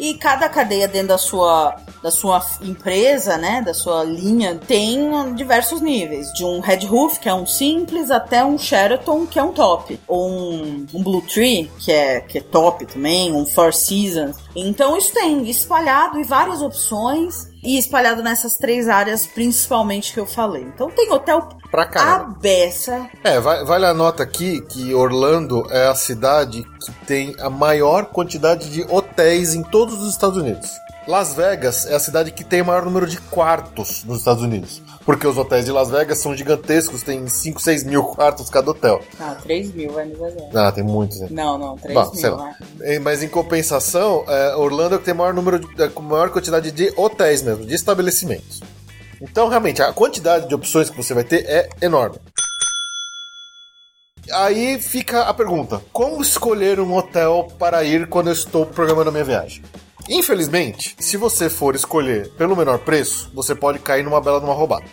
E cada cadeia dentro da sua, da sua empresa, né, da sua linha, tem diversos níveis. De um Red Roof, que é um simples, até um Sheraton, que é um top. Ou um, um Blue Tree, que é, que é top também, um Four Seasons. Então isso tem espalhado e várias opções e espalhado nessas três áreas, principalmente que eu falei. Então tem hotel Pra caramba. a beça. É, vai- vale a nota aqui que Orlando é a cidade que tem a maior quantidade de hotéis em todos os Estados Unidos. Las Vegas é a cidade que tem o maior número de quartos nos Estados Unidos. Porque os hotéis de Las Vegas são gigantescos, tem 5, 6 mil quartos cada hotel. Ah, 3 mil, vai me exagerar. Ah, tem muitos, né? Não, não, 3 Bom, sei mil, lá. né? Mas em compensação, é, Orlando é que tem maior número de, é, maior quantidade de hotéis mesmo, de estabelecimentos. Então, realmente, a quantidade de opções que você vai ter é enorme. Aí fica a pergunta: como escolher um hotel para ir quando eu estou programando a minha viagem? Infelizmente, se você for escolher pelo menor preço, você pode cair numa bela de uma roubada.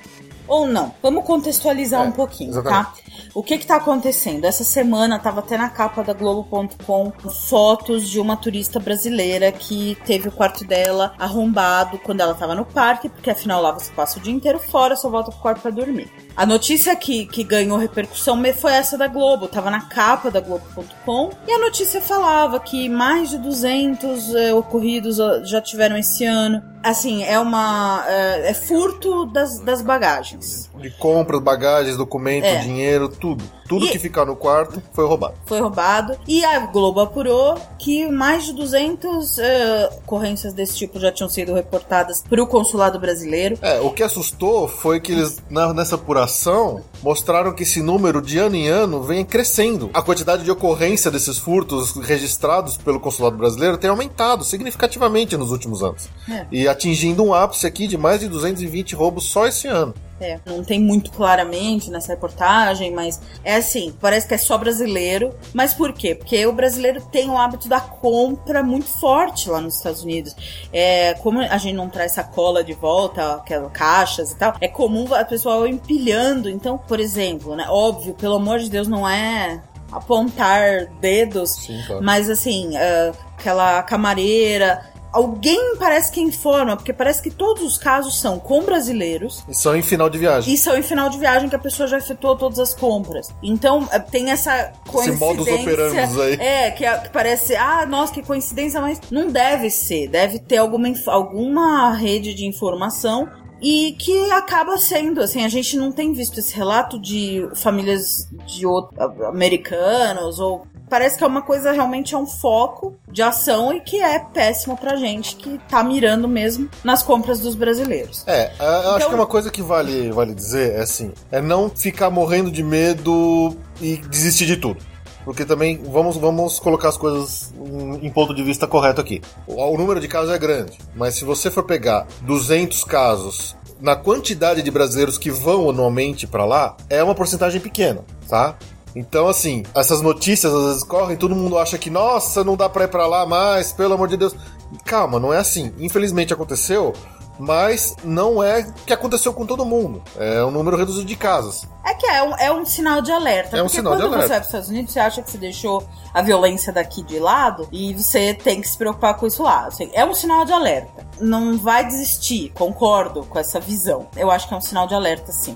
Ou não. Vamos contextualizar É, um pouquinho, exatamente. tá? O que que tá acontecendo? Essa semana tava até na capa da Globo.com fotos de uma turista brasileira que teve o quarto dela arrombado quando ela tava no parque, porque afinal lá você passa o dia inteiro fora, só volta pro quarto pra dormir. A notícia que, que ganhou repercussão foi essa da Globo, tava na capa da Globo.com e a notícia falava que mais de 200 eh, ocorridos já tiveram esse ano. Assim, é uma. é, é furto das, das bagagens. De compras, bagagens, documento, É. dinheiro, tudo. Tudo E- que ficar no quarto foi roubado. Foi roubado. E a Globo apurou que mais de 200 eh, ocorrências desse tipo já tinham sido reportadas para o consulado brasileiro. É, o que assustou foi que eles, na- nessa apuração, mostraram que esse número de ano em ano vem crescendo. A quantidade de ocorrência desses furtos registrados pelo consulado brasileiro tem aumentado significativamente nos últimos anos. É. E atingindo um ápice aqui de mais de 220 roubos só esse ano. É, não tem muito claramente nessa reportagem, mas é assim, parece que é só brasileiro. Mas por quê? Porque o brasileiro tem o hábito da compra muito forte lá nos Estados Unidos. É, como a gente não traz sacola de volta, aquelas caixas e tal, é comum a pessoa empilhando. Então, por exemplo, né? Óbvio, pelo amor de Deus, não é apontar dedos, Sim, claro. mas assim, ah, aquela camareira. Alguém parece que informa, porque parece que todos os casos são com brasileiros E são em final de viagem. e são em final de viagem que a pessoa já efetuou todas as compras. Então, eh, tem essa coincidência. modus operandi aí. É, que, que parece, ah, nossa, que coincidência, mas não deve ser. Deve ter alguma, alguma rede de informação e que acaba sendo, assim, a gente não tem visto esse relato de famílias de outro, americanos ou parece que é uma coisa realmente é um foco de ação e que é péssimo pra gente que tá mirando mesmo nas compras dos brasileiros. É, eu acho Então- que uma coisa que vale, vale dizer é assim: é não ficar morrendo de medo e desistir de tudo. Porque também vamos, vamos colocar as coisas em, ponto de vista correto aqui. O, o número de casos é grande, mas se você for pegar 200 casos na quantidade de brasileiros que vão anualmente pra lá, é uma porcentagem pequena, tá? Então, assim, essas notícias às vezes correm, todo mundo acha que, nossa, não dá pra ir pra lá mais, pelo amor de Deus. Calma, não é assim. Infelizmente aconteceu, mas não é que aconteceu com todo mundo. É um número reduzido de casos. É que é um, é um sinal de alerta. É um porque sinal de quando alerta. você vai para os Estados Unidos, você acha que você deixou a violência daqui de lado e você tem que se preocupar com isso lá. Assim, é um sinal de alerta. Não vai desistir, concordo com essa visão. Eu acho que é um sinal de alerta, sim.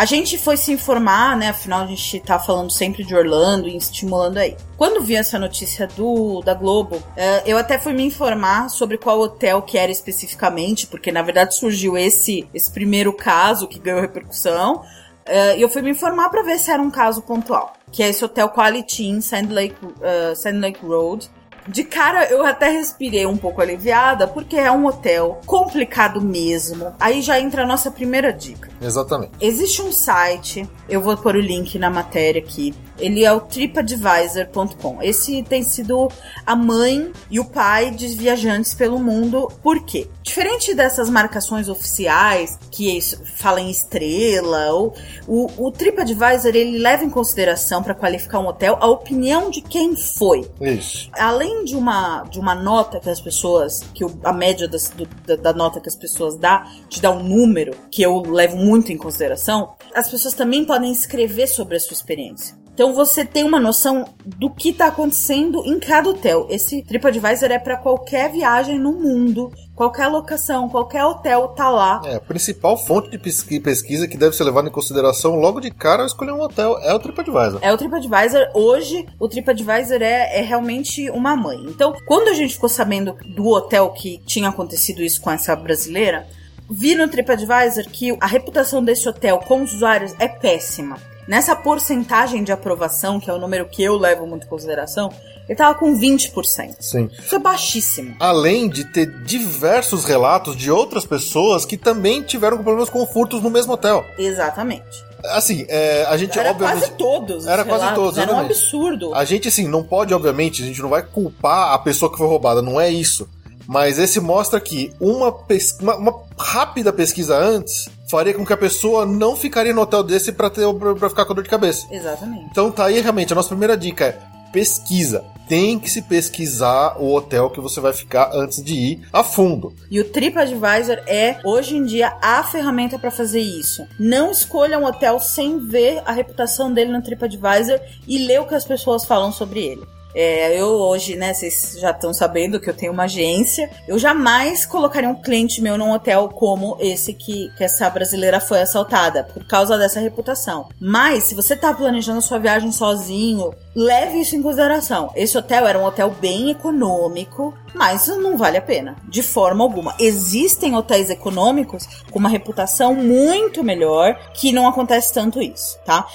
A gente foi se informar, né? Afinal, a gente tá falando sempre de Orlando e estimulando aí. Quando vi essa notícia do da Globo, eh, eu até fui me informar sobre qual hotel que era especificamente, porque na verdade surgiu esse, esse primeiro caso que ganhou repercussão. eh, E eu fui me informar pra ver se era um caso pontual. Que é esse hotel Quality Inn, Sand Lake, eh, Sand Lake Road. De cara, eu até respirei um pouco aliviada, porque é um hotel complicado mesmo. Aí já entra a nossa primeira dica. Exatamente. Existe um site, eu vou pôr o link na matéria aqui. Ele é o tripadvisor.com. Esse tem sido a mãe e o pai de viajantes pelo mundo. Por quê? Diferente dessas marcações oficiais que falam em estrela, ou, o, o TripAdvisor ele leva em consideração para qualificar um hotel a opinião de quem foi Isso. além de uma, de uma nota que as pessoas, que o- a média das- do- da, da nota que as pessoas dá, te dá um número, que eu levo muito em consideração, as pessoas também podem escrever sobre a sua experiência. Então você tem uma noção do que está acontecendo em cada hotel. Esse TripAdvisor é para qualquer viagem no mundo, qualquer locação, qualquer hotel tá lá. É, a principal fonte de pesquisa que deve ser levada em consideração logo de cara ao escolher um hotel é o TripAdvisor. É o TripAdvisor. Hoje, o TripAdvisor é, é realmente uma mãe. Então, quando a gente ficou sabendo do hotel que tinha acontecido isso com essa brasileira, vi no TripAdvisor que a reputação desse hotel com os usuários é péssima. Nessa porcentagem de aprovação, que é o número que eu levo muito em consideração, ele tava com 20%. Sim. Isso é baixíssimo. Além de ter diversos relatos de outras pessoas que também tiveram problemas com furtos no mesmo hotel. Exatamente. Assim, é, a gente Era obviamente. quase todos. os Era quase todos, Era um absurdo. A gente, assim, não pode, obviamente, a gente não vai culpar a pessoa que foi roubada, não é isso. Mas esse mostra que uma, uma, uma rápida pesquisa antes faria com que a pessoa não ficaria no hotel desse pra, ter, pra ficar com dor de cabeça. Exatamente. Então tá aí realmente, a nossa primeira dica é pesquisa. Tem que se pesquisar o hotel que você vai ficar antes de ir a fundo. E o TripAdvisor é, hoje em dia, a ferramenta para fazer isso. Não escolha um hotel sem ver a reputação dele no TripAdvisor e ler o que as pessoas falam sobre ele. É, eu hoje, né, vocês já estão sabendo que eu tenho uma agência. Eu jamais colocaria um cliente meu num hotel como esse que, que essa brasileira foi assaltada, por causa dessa reputação. Mas, se você tá planejando sua viagem sozinho, leve isso em consideração. Esse hotel era um hotel bem econômico, mas não vale a pena, de forma alguma. Existem hotéis econômicos com uma reputação muito melhor que não acontece tanto isso, tá?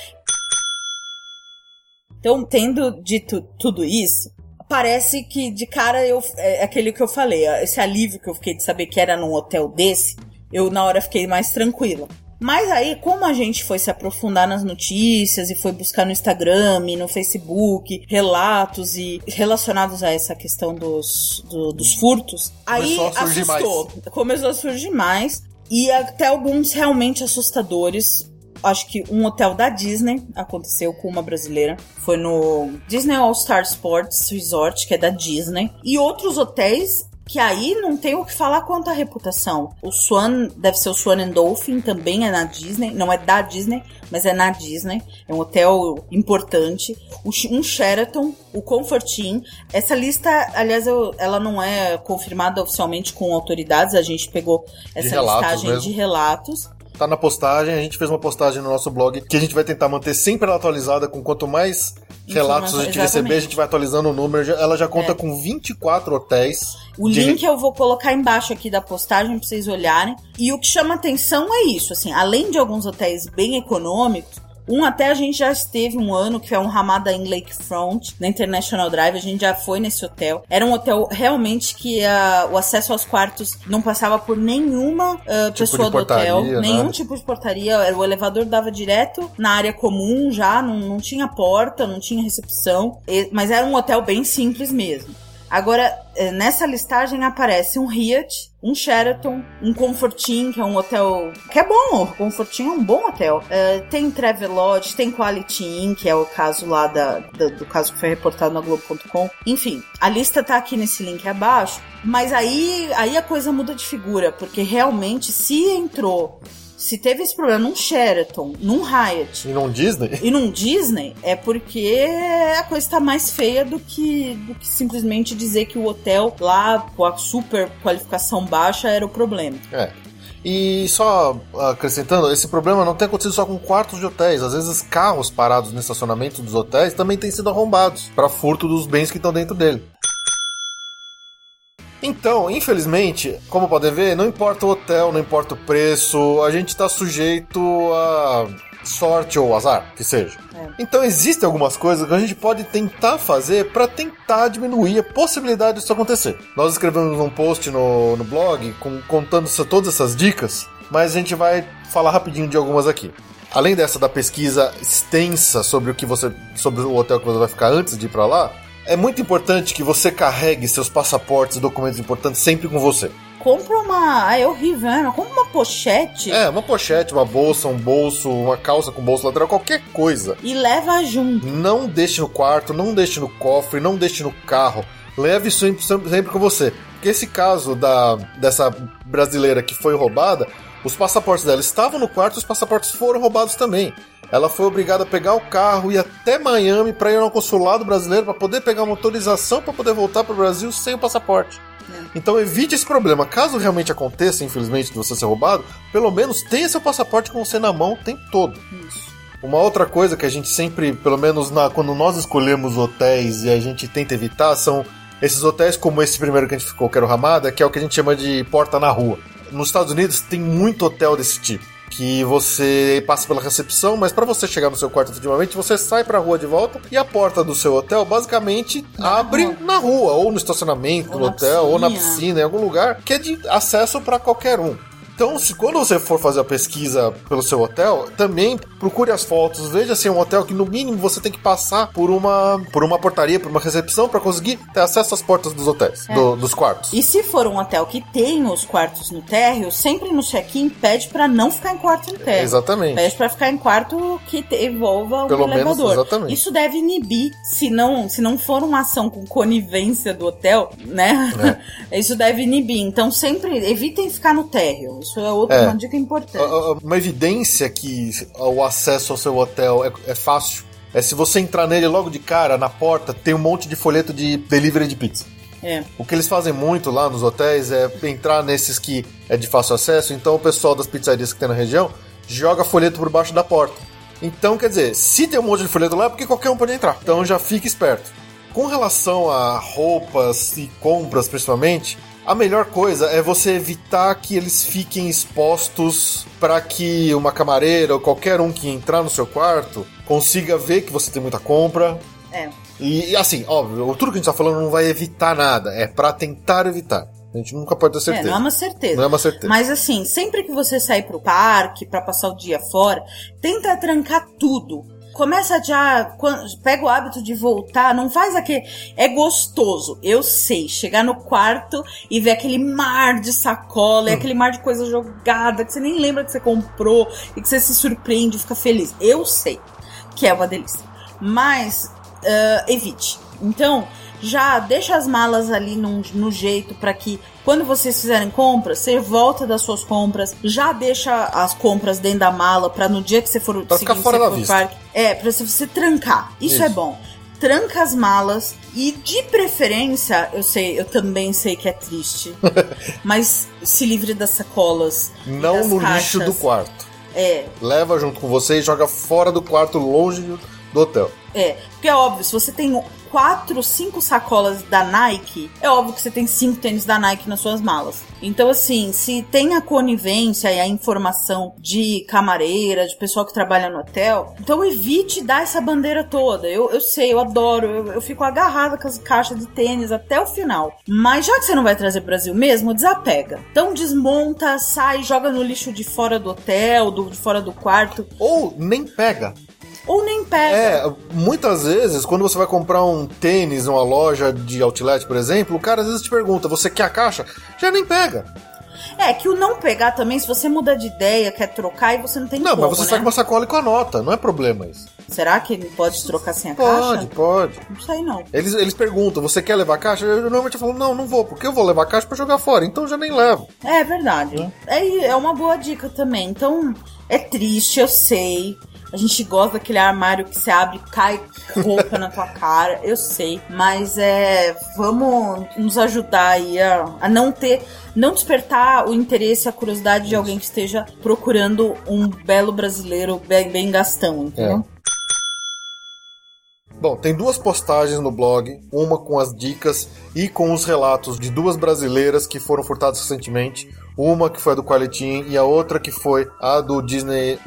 Então, tendo dito tudo isso, parece que de cara eu é aquele que eu falei, esse alívio que eu fiquei de saber que era num hotel desse, eu na hora fiquei mais tranquila. Mas aí, como a gente foi se aprofundar nas notícias e foi buscar no Instagram e no Facebook relatos e relacionados a essa questão dos, do- dos furtos, aí Começou a assustou. Começou a surgir mais e até alguns realmente assustadores. Acho que um hotel da Disney aconteceu com uma brasileira. Foi no Disney All Star Sports Resort, que é da Disney. E outros hotéis que aí não tem o que falar quanto à reputação. O Swan, deve ser o Swan and Dolphin, também é na Disney. Não é da Disney, mas é na Disney. É um hotel importante. Um Sheraton, o Comfort Inn. Essa lista, aliás, eu- ela não é confirmada oficialmente com autoridades. A gente pegou essa listagem mesmo. de relatos. Tá na postagem, a gente fez uma postagem no nosso blog que a gente vai tentar manter sempre ela atualizada, com quanto mais relatos a gente Exatamente. receber, a gente vai atualizando o número. Ela já conta É. com 24 hotéis. O de- link eu vou colocar embaixo aqui da postagem pra vocês olharem. E o que chama atenção é isso, assim, além de alguns hotéis bem econômicos, um até a gente já esteve um ano, que é um Ramada Inn Lakefront, na International Drive, a gente já foi nesse hotel. Era um hotel realmente que ah, o acesso aos quartos não passava por nenhuma ah, Tipo pessoa do hotel, portaria, nenhum tipo de portaria. O elevador dava direto na área comum já, não, não tinha porta, não tinha recepção, mas era um hotel bem simples mesmo. Agora, eh, nessa listagem aparece um Hyatt, um Sheraton, um Comfort Inn, que é um hotel que é bom. O Comfort Inn é um bom hotel. Eh, tem Travelodge, tem Quality Inn, que é o caso lá da, da- do caso que foi reportado na Globo.com. Enfim, a lista tá aqui nesse link abaixo. Mas aí, aí a coisa muda de figura, porque realmente se entrou, se teve esse problema num Sheraton, num Hyatt, E num Disney? e num Disney é porque a coisa tá mais feia do que, do que simplesmente dizer que o hotel lá com a super qualificação baixa era o problema. É. E só acrescentando, esse problema não tem acontecido só com quartos de hotéis. Às vezes carros parados no estacionamento dos hotéis também têm sido arrombados para furto dos bens que estão dentro dele. Então, infelizmente, como podem ver, não importa o hotel, não importa o preço, a gente está sujeito a sorte ou azar, que seja. É. Então existem algumas coisas que a gente pode tentar fazer para tentar diminuir a possibilidade disso acontecer. Nós escrevemos um post no, no blog com- contando todas essas dicas, mas a gente vai falar rapidinho de algumas aqui. Além dessa da pesquisa extensa sobre o que você, sobre o hotel que você vai ficar antes de ir para lá, é muito importante que você carregue seus passaportes e documentos importantes sempre com você. Compra uma. Ah, é horrível, né? Compra uma pochete É, uma pochete, uma bolsa, um bolso, uma calça com bolso lateral, qualquer coisa. e leva junto. Não deixe no quarto, não deixe no cofre, não deixe no carro. Leve isso sempre, sempre, sempre com você. Porque esse caso da, dessa brasileira que foi roubada, os passaportes dela estavam no quarto, os passaportes foram roubados também. Ela foi obrigada a pegar o carro e ir até Miami para ir ao consulado brasileiro para poder pegar uma autorização para poder voltar para o Brasil sem o passaporte. Então evite esse problema. Caso realmente aconteça, infelizmente, de você ser roubado, pelo menos tenha seu passaporte com você na mão o tempo todo. Isso. Uma outra coisa que a gente sempre, pelo menos na, quando nós escolhemos hotéis e a gente tenta evitar, são esses hotéis como esse primeiro que a gente ficou, que era o Ramada, que é o que a gente chama de porta na rua. Nos Estados Unidos tem muito hotel desse tipo que você passa pela recepção, mas para você chegar no seu quarto efetivamente, você sai pra rua de volta e a porta do seu hotel basicamente Na abre rua. na rua, ou no estacionamento Ou do hotel, ou na piscina. piscina, em algum lugar, que é de acesso para qualquer um. Então, se quando você for fazer a pesquisa pelo seu hotel, também procure as fotos, veja se é um hotel que no mínimo você tem que passar por uma por uma portaria, por uma recepção para conseguir ter acesso às portas dos hotéis, É. do- dos quartos. E se for um hotel que tem os quartos no térreo, sempre no check-in pede pra não ficar em quarto no térreo. Exatamente. Pede pra ficar em quarto que envolva um Pelo menos, elevador. exatamente. Isso deve inibir, se não, se não for uma ação com conivência do hotel, né? Isso deve inibir. Então sempre evitem ficar no térreo. Isso é outra É. uma dica importante. Uma evidência que o acesso ao seu hotel é, é fácil é se você entrar nele logo de cara, na porta, tem um monte de folheto de delivery de pizza. É. O que eles fazem muito lá nos hotéis é entrar nesses que é de fácil acesso, então o pessoal das pizzarias que tem na região joga folheto por baixo da porta. Então, quer dizer, se tem um monte de folheto lá, é porque qualquer um pode entrar. Então já fique esperto. Com relação a roupas e compras, principalmente, a melhor coisa é você evitar que eles fiquem expostos para que uma camareira ou qualquer um que entrar no seu quarto consiga ver que você tem muita compra, É. e, assim, óbvio, tudo que a gente tá falando não vai evitar nada, é pra tentar evitar. A gente nunca pode ter É, certeza. não é uma certeza. Não é uma certeza. Mas assim, sempre que você sair pro parque pra passar o dia fora, tenta trancar tudo. Começa já, pega o hábito de voltar, não faz aquele. É gostoso, eu sei. Chegar no quarto e ver aquele mar de sacola, Hum. aquele mar de coisa jogada, que você nem lembra que você comprou e que você se surpreende e fica feliz. Eu sei que é uma delícia. Mas ah, evite. Então, já deixa as malas ali num- no jeito para que quando vocês fizerem compras, você volta das suas compras, já deixa as compras dentro da mala para no dia que você for Pra ficar fora da vista. parque, é, para você, você trancar. Isso, Isso. é bom. Tranca as malas e de preferência, eu sei, eu também sei que é triste, mas se livre das sacolas. Não no caixas. lixo do quarto. É, Leva junto com você e joga fora do quarto, longe do hotel. É, porque é óbvio, se você tem quatro, cinco sacolas da Nike, é óbvio que você tem cinco tênis da Nike nas suas malas. Então, assim, se tem a conivência e a informação de camareira, de pessoal que trabalha no hotel, então evite dar essa bandeira toda. Eu, eu sei, eu adoro, eu, eu fico agarrada com as caixas de tênis até o final. Mas já que você não vai trazer Brasil mesmo, desapega. Então desmonta, sai, joga no lixo de fora do hotel, do, de fora do quarto, Ou nem pega. Ou nem pega. É, muitas vezes, quando você vai comprar um tênis numa loja de outlet, por exemplo, o cara às vezes te pergunta: você quer a caixa? Já nem pega. É, que o não pegar também, se você muda de ideia, quer trocar e você não tem Não, como, mas você né? sai com uma sacola e com a nota, não é problema isso. Será que ele pode trocar sem a Pode, caixa? pode. Não sei não. Eles, eles perguntam, você quer levar a caixa? Eu normalmente falo, não, não vou, porque eu vou levar a caixa pra jogar fora, então eu já nem levo. É verdade. É, é uma boa dica também. Então, é triste, eu sei. A gente gosta daquele armário que você abre e cai roupa na tua cara, eu sei. Mas é. Vamos nos ajudar aí a, a não ter. Não despertar o interesse, a curiosidade de alguém que esteja procurando um belo brasileiro bem, bem gastão, entendeu? Bom, tem duas postagens no blog, uma com as dicas e com os relatos de duas brasileiras que foram furtadas recentemente. Uma que foi a do Qualitin e a outra que foi a do Disney.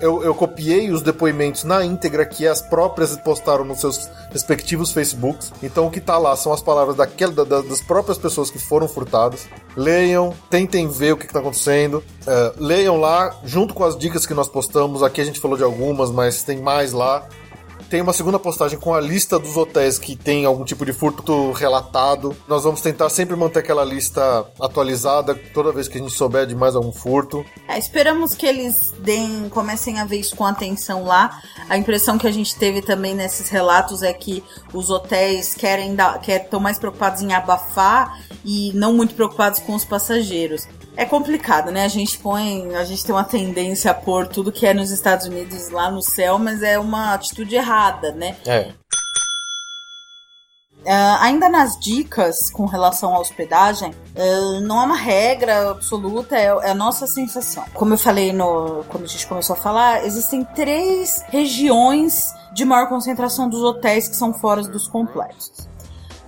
Eu, eu copiei os depoimentos na íntegra que as próprias postaram nos seus respectivos Facebooks. Então o que tá lá são as palavras daquela, da- da- das próprias pessoas que foram furtadas. Leiam, tentem ver o que, que tá acontecendo. É, leiam lá, junto com as dicas que nós postamos. Aqui a gente falou de algumas, mas tem mais lá. Tem uma segunda postagem com a lista dos hotéis que tem algum tipo de furto relatado. Nós vamos tentar sempre manter aquela lista atualizada toda vez que a gente souber de mais algum furto. É, esperamos que eles deem, comecem a ver isso com atenção lá. A impressão que a gente teve também nesses relatos é que os hotéis querem dar, quer, estão mais preocupados em abafar e não muito preocupados com os passageiros. É complicado, né? A gente põe. A gente tem uma tendência a pôr tudo que é nos Estados Unidos lá no céu, mas é uma atitude errada, né? É. Uh, ainda nas dicas com relação à hospedagem, uh, não é uma regra absoluta, é, é, a nossa sensação. Como eu falei no, quando a gente começou a falar, existem três regiões de maior concentração dos hotéis que são fora dos complexos.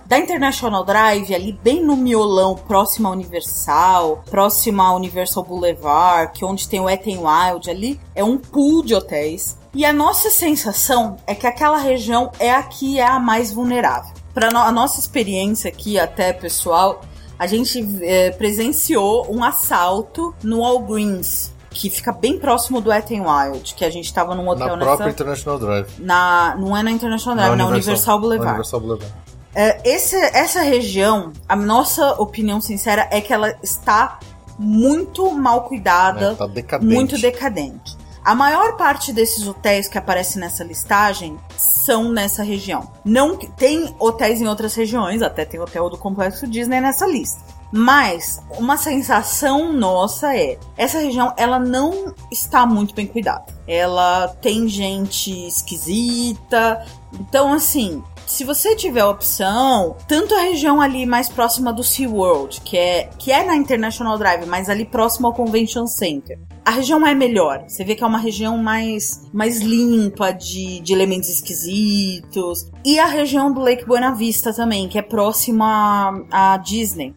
Da International Drive, ali bem no miolão, próximo à Universal, próximo à Universal Boulevard, que é onde tem o Etten Wild ali, é um pool de hotéis. E a nossa sensação é que aquela região é a que é a mais vulnerável para no a nossa experiência aqui, até pessoal, a gente é, presenciou um assalto no Walgreens. Que fica bem próximo do Etten Wild, que a gente tava num hotel na nessa... própria International Drive. Na, não é na International Drive, na, na Universal, Universal Boulevard. Na Universal Boulevard. É, esse, essa região, a nossa opinião sincera é que ela está muito mal cuidada, é, tá decadente. muito decadente. A maior parte desses hotéis que aparecem nessa listagem são nessa região. Não tem hotéis em outras regiões, até tem hotel do complexo Disney nessa lista. Mas uma sensação nossa é, essa região ela não está muito bem cuidada. Ela tem gente esquisita. Então assim, se você tiver a opção, tanto a região ali mais próxima do SeaWorld, que é, que é na International Drive, mas ali próximo ao Convention Center, a região é melhor. Você vê que é uma região mais, mais limpa de, de elementos esquisitos. E a região do Lake Buena Vista também, que é próxima à, Disney.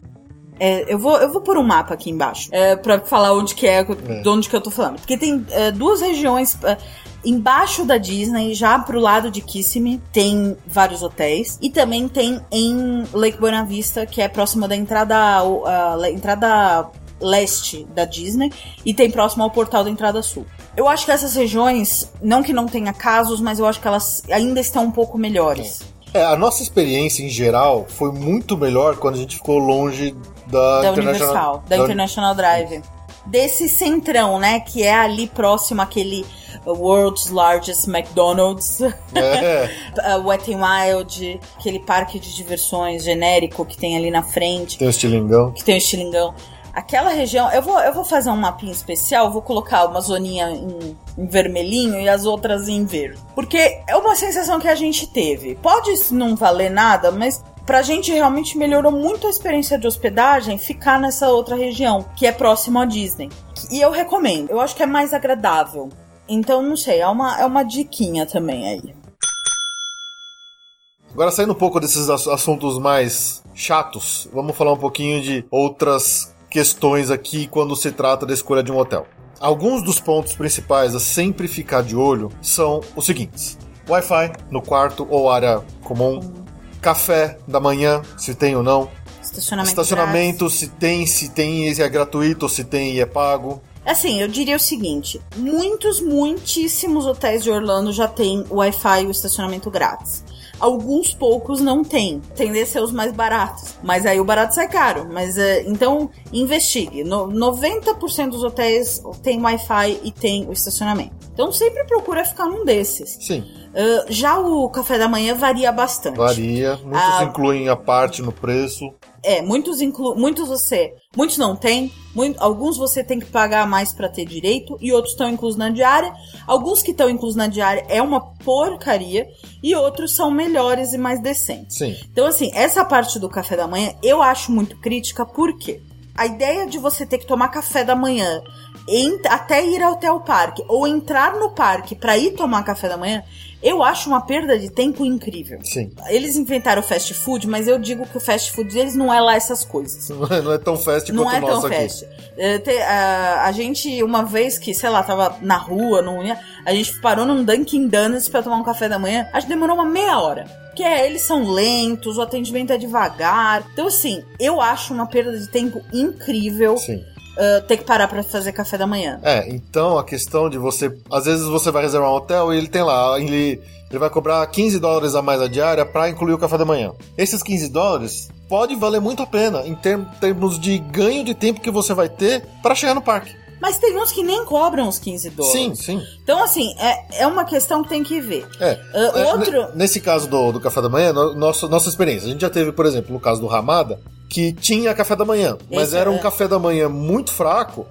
É, eu, vou, eu vou pôr um mapa aqui embaixo é, para falar onde que é, é, de onde que eu tô falando. Porque tem é, duas regiões. Embaixo da Disney, já pro lado de Kissimmee, tem vários hotéis. E também tem em Lake Buena Vista, que é próximo da entrada, a, entrada leste da Disney e tem próximo ao portal da entrada sul. Eu acho que essas regiões, não que não tenha casos, mas eu acho que elas ainda estão um pouco melhores. É, a nossa experiência em geral foi muito melhor quando a gente ficou longe da, da Universal, da, da International Drive. Desse centrão, né, que é ali próximo àquele World's Largest McDonald's, é. uh, Wet n Wild, aquele parque de diversões genérico que tem ali na frente. Tem o estilingão. Que tem o estilingão. Aquela região, eu vou, eu vou fazer um mapinha especial, vou colocar uma zoninha em, em, vermelhinho e as outras em verde. Porque é uma sensação que a gente teve. Pode não valer nada, mas pra gente realmente melhorou muito a experiência de hospedagem ficar nessa outra região, que é próximo à Disney. E eu recomendo, eu acho que é mais agradável. Então, não sei, é uma, é uma diquinha também aí. Agora, saindo um pouco desses assuntos mais chatos, vamos falar um pouquinho de outras questões aqui quando se trata da escolha de um hotel. Alguns dos pontos principais a sempre ficar de olho são os seguintes: Wi-Fi no quarto ou área comum, café da manhã, se tem ou não, estacionamento, estacionamento se tem, se tem se é gratuito se tem e é pago. Assim, eu diria o seguinte: muitos, muitíssimos hotéis de Orlando já têm Wi-Fi e o estacionamento grátis. Alguns poucos não têm. Tendem a ser os mais baratos. Mas aí o barato sai caro. Mas é, então, investigue. No, 90% dos hotéis tem Wi-Fi e tem o estacionamento. Então sempre procura ficar num desses. Sim. Uh, já o café da manhã varia bastante. Varia. Muitos ah, incluem a parte no preço. É, muitos inclu muitos você, muitos não tem, muito, alguns você tem que pagar mais para ter direito e outros estão inclusos na diária. Alguns que estão inclusos na diária é uma porcaria e outros são melhores e mais decentes. Sim. Então assim, essa parte do café da manhã eu acho muito crítica porque a ideia de você ter que tomar café da manhã até ir até o parque ou entrar no parque para ir tomar café da manhã eu acho uma perda de tempo incrível. Sim. Eles inventaram o fast food, mas eu digo que o fast food deles não é lá essas coisas. Não é, não é tão fast não quanto é o nosso tão aqui. Fast. É, te, a, a gente, uma vez que, sei lá, tava na rua, não ia, a gente parou num Dunkin' Donuts pra tomar um café da manhã. A gente demorou uma meia hora. Que é, eles são lentos, o atendimento é devagar. Então, assim, eu acho uma perda de tempo incrível. Sim uh, ter que parar para fazer café da manhã. É, então a questão de você. Às vezes você vai reservar um hotel e ele tem lá, ele, ele vai cobrar 15 dólares a mais a diária para incluir o café da manhã. Esses 15 dólares pode valer muito a pena em termos de ganho de tempo que você vai ter para chegar no parque. Mas tem uns que nem cobram os 15 dólares. Sim, sim. Então, assim, é, é uma questão que tem que ver. É. Uh, outro... Nesse caso do, do café da manhã, nossa, nossa experiência. A gente já teve, por exemplo, no caso do Ramada, que tinha café da manhã, mas Esse era um é- café da manhã muito fraco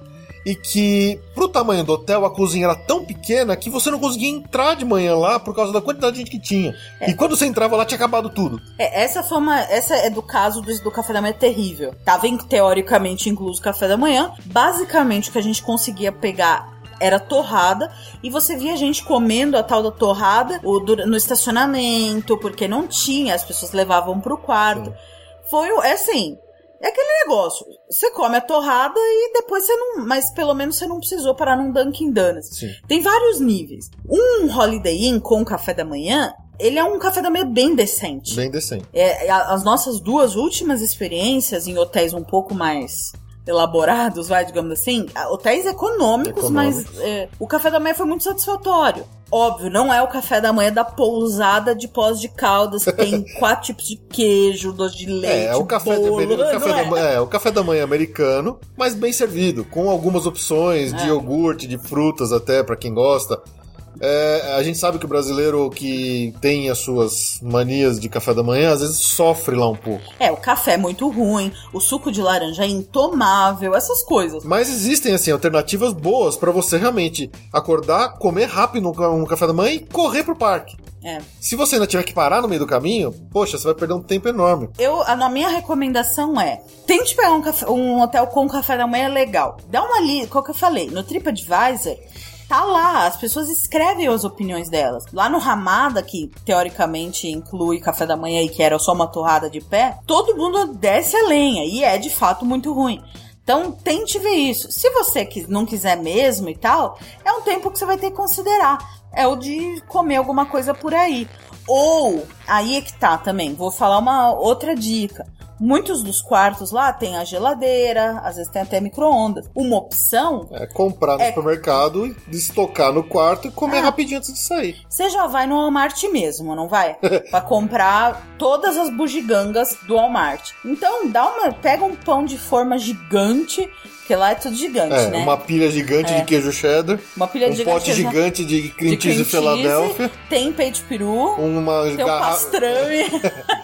e que, pro tamanho do hotel, a cozinha era tão pequena que você não conseguia entrar de manhã lá por causa da quantidade de gente que tinha. E quando você entrava lá, tinha acabado tudo. É, essa foi uma. Essa é do caso do, do café da manhã terrível. Tava em- teoricamente incluso o café da manhã. Basicamente o que a gente conseguia pegar era torrada e você via gente comendo a tal da torrada no estacionamento, porque não tinha, as pessoas levavam pro quarto. Foi o- é assim, é aquele negócio. Você come a torrada e depois você não, mas pelo menos você não precisou parar num Dunkin' Donuts. Sim. Tem vários níveis. Um Holiday Inn com café da manhã, ele é um café da manhã bem decente. Bem decente. É, a- as nossas duas últimas experiências em hotéis um pouco mais elaborados, vai, digamos assim, hotéis econômicos, Econômicos. mas é, o café da manhã foi muito satisfatório. Óbvio, não é o café da manhã da pousada de pós de caldas, que tem quatro tipos de queijo, doce de leite, É, é o café, bolo, da, o café da é? manhã, é, o café da manhã americano, mas bem servido, com algumas opções de É. iogurte, de frutas até, pra quem gosta. É, a gente sabe que o brasileiro que tem as suas manias de café da manhã, às vezes sofre lá um pouco. É, o café é muito ruim, o suco de laranja é intomável, essas coisas. Mas existem, assim, alternativas boas pra você realmente acordar, comer rápido um ca- café da manhã e correr pro parque. É. Se você ainda tiver que parar no meio do caminho, poxa, você vai perder um tempo enorme. Eu, a, a minha recomendação é: tente pegar um, café- um hotel com café da manhã legal. Dá uma ali, qual que eu falei? No TripAdvisor, tá lá, as pessoas escrevem as opiniões delas. Lá no Ramada, que teoricamente inclui café da manhã e que era só uma torrada de pé, todo mundo desce a lenha e é de fato muito ruim. Então tente ver isso. Se você não quiser mesmo e tal, é um tempo que você vai ter que considerar. É o de comer alguma coisa por aí. Ou, aí é que tá também, vou falar uma outra dica. Muitos dos quartos lá tem a geladeira, às vezes tem até micro-ondas. Uma opção, É comprar no É. supermercado, estocar no quarto e comer Ah. rapidinho antes de sair. você já vai no Walmart mesmo, não vai? Pra comprar todas as bugigangas do Walmart. Então, dá uma, pega um pão de forma gigante, porque lá é tudo gigante, É, né? uma pilha gigante É. de queijo cheddar, Uma pilha um gigante pote de- gigante de cream de cheese Philadelphia, tem peito peru, uma tem garra- pastrame.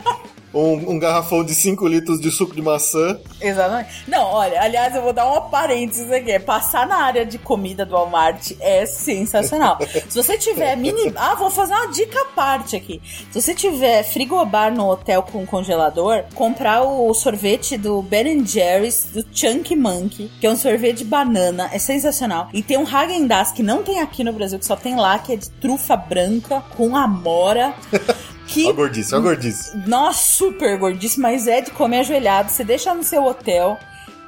um, um garrafão de 5 litros de suco de maçã. Exatamente. Não, olha, aliás, eu vou dar uma parênteses aqui. Passar na área de comida do Walmart é sensacional. Se você tiver mini. Ah, vou fazer uma dica à parte aqui. Se você tiver frigobar no hotel com congelador, comprar o sorvete do Ben Jerry's, do Chunky Monkey, que é um sorvete de banana, é sensacional. E tem um Häagen-Dazs que não tem aqui no Brasil, que só tem lá, que é de trufa branca com amora. Que A gordice, a gordice. nossa, super gordíssimo, mas é de comer ajoelhado. Você deixa no seu hotel,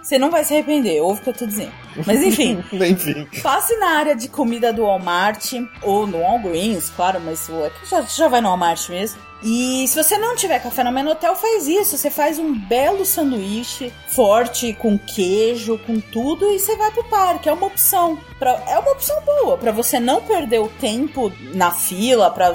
você não vai se arrepender, ouve o que eu tô dizendo. Mas enfim, Enfim. passe na área de comida do Walmart, ou no Walgreens, claro, mas já, já vai no Walmart mesmo. E se você não tiver café no no hotel, faz isso. Você faz um belo sanduíche forte, com queijo, com tudo, e você vai pro parque. É uma opção. Pra, é uma opção boa, pra você não perder o tempo na fila, pra...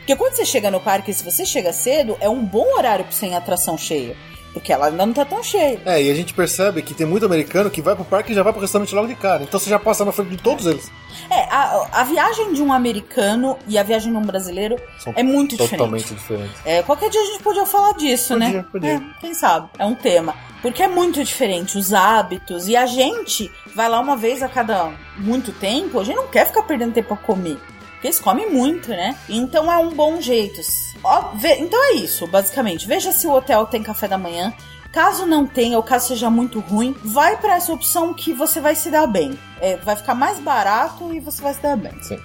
Porque quando você chega no parque, se você chega cedo, é um bom horário pra você ir em atração cheia. Porque ela ainda não tá tão cheia. É, e a gente percebe que tem muito americano que vai pro parque e já vai pro restaurante logo de cara. Então você já passa na frente de todos eles. É, a, a viagem de um americano e a viagem de um brasileiro São é muito diferente. Totalmente diferentes. É, qualquer dia a gente podia falar disso, Podia, né? podia. É, quem sabe? É um tema. Porque é muito diferente os hábitos. E a gente vai lá uma vez a cada muito tempo, a gente não quer ficar perdendo tempo a comer. Porque eles comem muito, né? Então é um bom jeito. Ó, vê- então é isso, basicamente. Veja se o hotel tem café da manhã. Caso não tenha, ou caso seja muito ruim, vai para essa opção que você vai se dar bem. É, vai ficar mais barato e você vai se dar bem. Sim.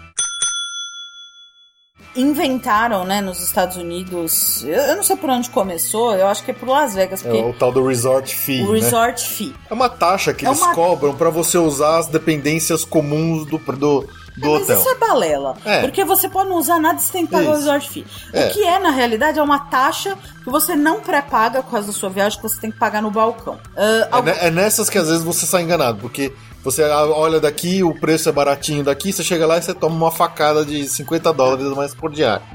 Inventaram, né, nos Estados Unidos. Eu, eu não sei por onde começou, eu acho que é por Las Vegas, É o tal do resort fee, o né? resort fee. É uma taxa que É eles uma- cobram pra você usar as dependências comuns do, do, do Mas hotel. isso é balela. É. Porque você pode não usar nada e você tem que pagar o Isso. resort fee. É. O que é, na realidade, é uma taxa que você não pré-paga por causa da sua viagem, que você tem que pagar no balcão. Ah, É, algu- ne- é nessas que às vezes você sai enganado, porque você olha daqui, o preço é baratinho daqui, você chega lá e você toma uma facada de 50 dólares mais por diário.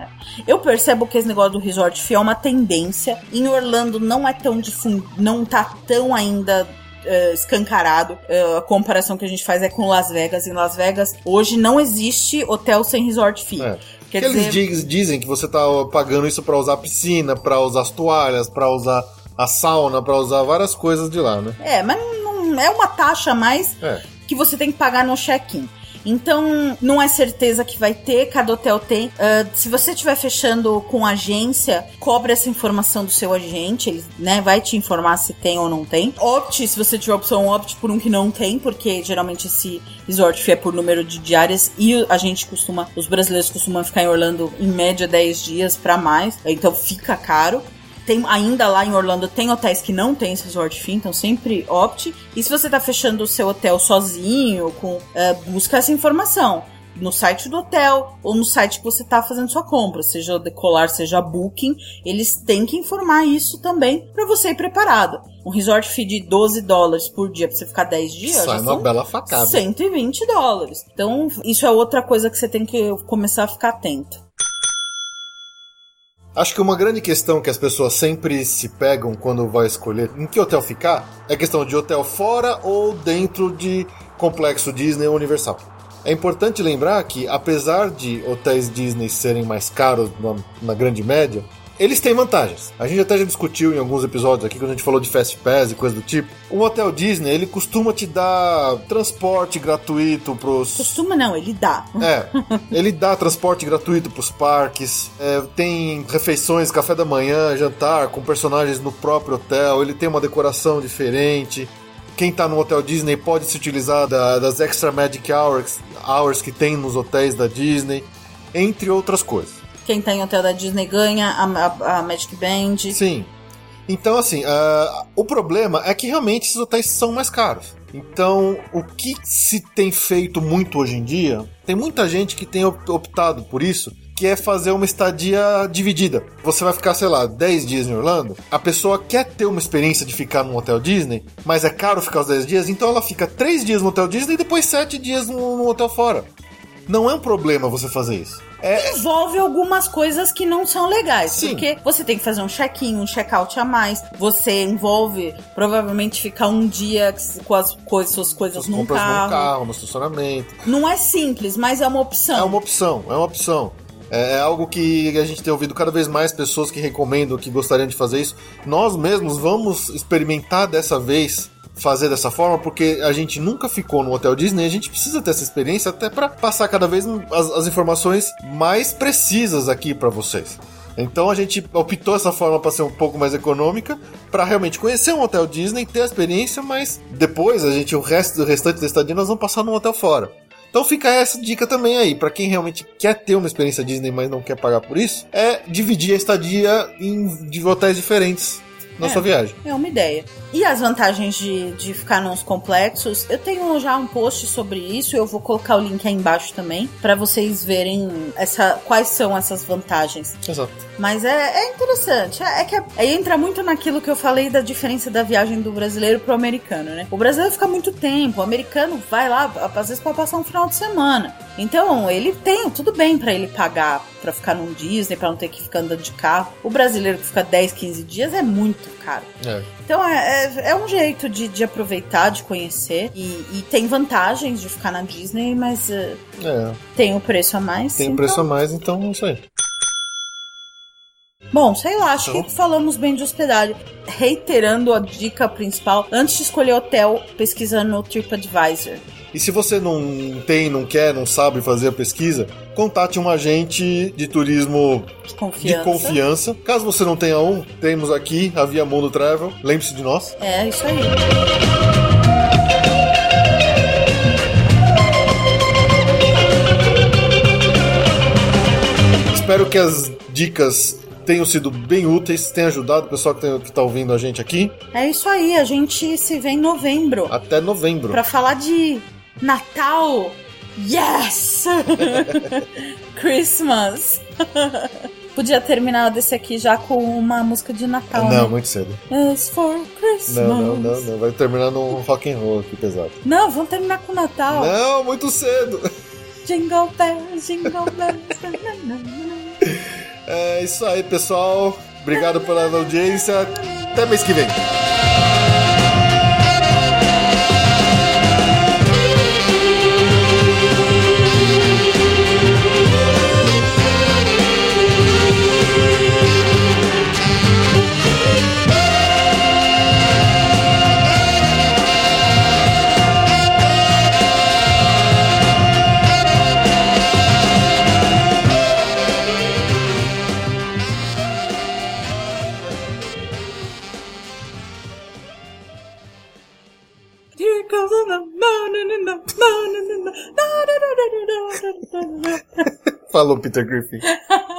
Eu percebo que esse negócio do resort fee é uma tendência. Em Orlando não é tão difundido, não tá tão ainda eh, escancarado. Eh, a comparação que a gente faz é com Las Vegas. Em Las Vegas, hoje não existe hotel sem resort fee. É. Quer Porque dizer, eles diz- dizem que você tá pagando isso pra usar a piscina, pra usar as toalhas, pra usar a sauna, para usar várias coisas de lá, né? É, mas não é uma taxa a mais É. que você tem que pagar no check-in. Então, não é certeza que vai ter, cada hotel tem. Ah, se você estiver fechando com agência, cobre essa informação do seu agente, ele né, vai te informar se tem ou não tem. Opte, se você tiver opção, opte por um que não tem, porque geralmente esse resort é por número de diárias e a gente costuma, os brasileiros costumam ficar em Orlando em média 10 dias pra mais, então fica caro. Tem, ainda lá em Orlando tem hotéis que não tem esse resort fee, então sempre opte. E se você tá fechando o seu hotel sozinho, com eh, busca essa informação no site do hotel ou no site que você tá fazendo sua compra, seja Decolar, seja Booking, eles têm que informar isso também para você ir preparado. Um resort fee de 12 dólares por dia pra você ficar 10 dias, Sai já uma bela facada. 120 dólares. Então, isso é outra coisa que você tem que começar a ficar atento. Acho que uma grande questão que as pessoas sempre se pegam quando vai escolher em que hotel ficar é questão de hotel fora ou dentro de complexo Disney ou Universal. É importante lembrar que, apesar de hotéis Disney serem mais caros na, na grande média, eles têm vantagens. A gente até já discutiu em alguns episódios aqui, quando a gente falou de Fast Pass e coisa do tipo. Um hotel Disney, ele costuma te dar transporte gratuito pros... Costuma não, ele dá. É, ele dá transporte gratuito pros parques, é, tem refeições, café da manhã, jantar com personagens no próprio hotel, ele tem uma decoração diferente. Quem tá no hotel Disney pode se utilizar da- das Extra Magic Hours, hours que tem nos hotéis da Disney, entre outras coisas. Quem tá em hotel da Disney ganha a, a- a Magic Band. Sim. Então, assim, ah, o problema é que realmente esses hotéis são mais caros. Então, o que se tem feito muito hoje em dia, tem muita gente que tem op- optado por isso, que é fazer uma estadia dividida. Você vai ficar, sei lá, 10 dias em Orlando, a pessoa quer ter uma experiência de ficar num hotel Disney, mas é caro ficar os 10 dias, então ela fica 3 dias no hotel Disney e depois 7 dias num, num hotel fora. Não é um problema você fazer isso. É, Envolve algumas coisas que não são legais. Sim. Porque você tem que fazer um check-in, um check-out a mais. Você envolve, provavelmente, ficar um dia com as coisas, suas coisas suas num carro. no carro, no estacionamento. Não é simples, mas é uma opção. É uma opção, é uma opção. É, é algo que a gente tem ouvido cada vez mais pessoas que recomendam, que gostariam de fazer isso. Nós mesmos vamos experimentar dessa vez fazer dessa forma, porque a gente nunca ficou no hotel Disney, a gente precisa ter essa experiência até para passar cada vez as, as informações mais precisas aqui para vocês. Então a gente optou essa forma para ser um pouco mais econômica, para realmente conhecer um hotel Disney, ter a experiência, mas depois a gente o resto o restante da estadia nós vamos passar num hotel fora. Então fica essa dica também aí, para quem realmente quer ter uma experiência Disney, mas não quer pagar por isso, é dividir a estadia em de hotéis diferentes na É. sua viagem. É uma ideia. E as vantagens de, de ficar nos complexos? Eu tenho já um post sobre isso, eu vou colocar o link aí embaixo também, para vocês verem essa, quais são essas vantagens. Exato. Mas é, é interessante. É, é que é- aí entra muito naquilo que eu falei da diferença da viagem do brasileiro pro americano, né? O brasileiro fica muito tempo, o americano vai lá, às vezes, pra passar um final de semana. Então, ele tem tudo bem pra ele pagar pra ficar num Disney, pra não ter que ficar andando de carro. O brasileiro que fica 10, 15 dias é muito caro. É. Então é, é, é um jeito de, de aproveitar, de conhecer. E, e tem vantagens de ficar na Disney, mas eh, É, tem o preço a mais. tem um então- preço a mais, então é isso aí. Bom, sei lá, acho Então. que falamos bem de hospedagem. Reiterando a dica principal, antes de escolher hotel, pesquisa no TripAdvisor. E se você não tem, não quer, não sabe fazer a pesquisa, contate um agente de turismo De confiança. de confiança. Caso você não tenha um, temos aqui a Via Mundo Travel. Lembre-se de nós. É, isso aí. Espero que as dicas tenham sido bem úteis, tenham ajudado o pessoal que, tem, que tá ouvindo a gente aqui. É isso aí, a gente se vê em novembro Até novembro. pra falar de Natal. Yes! Christmas. Podia terminar desse aqui já com uma música de Natal. Não, né? muito cedo. It's for Christmas. Não, não, não, não. Vai terminar num rock and roll aqui pesado. Não, vamos terminar com Natal. Não, muito cedo. Jingle bells, jingle bells. É isso aí, pessoal. Obrigado pela audiência. Até mês que vem. Falou Peter Griffin.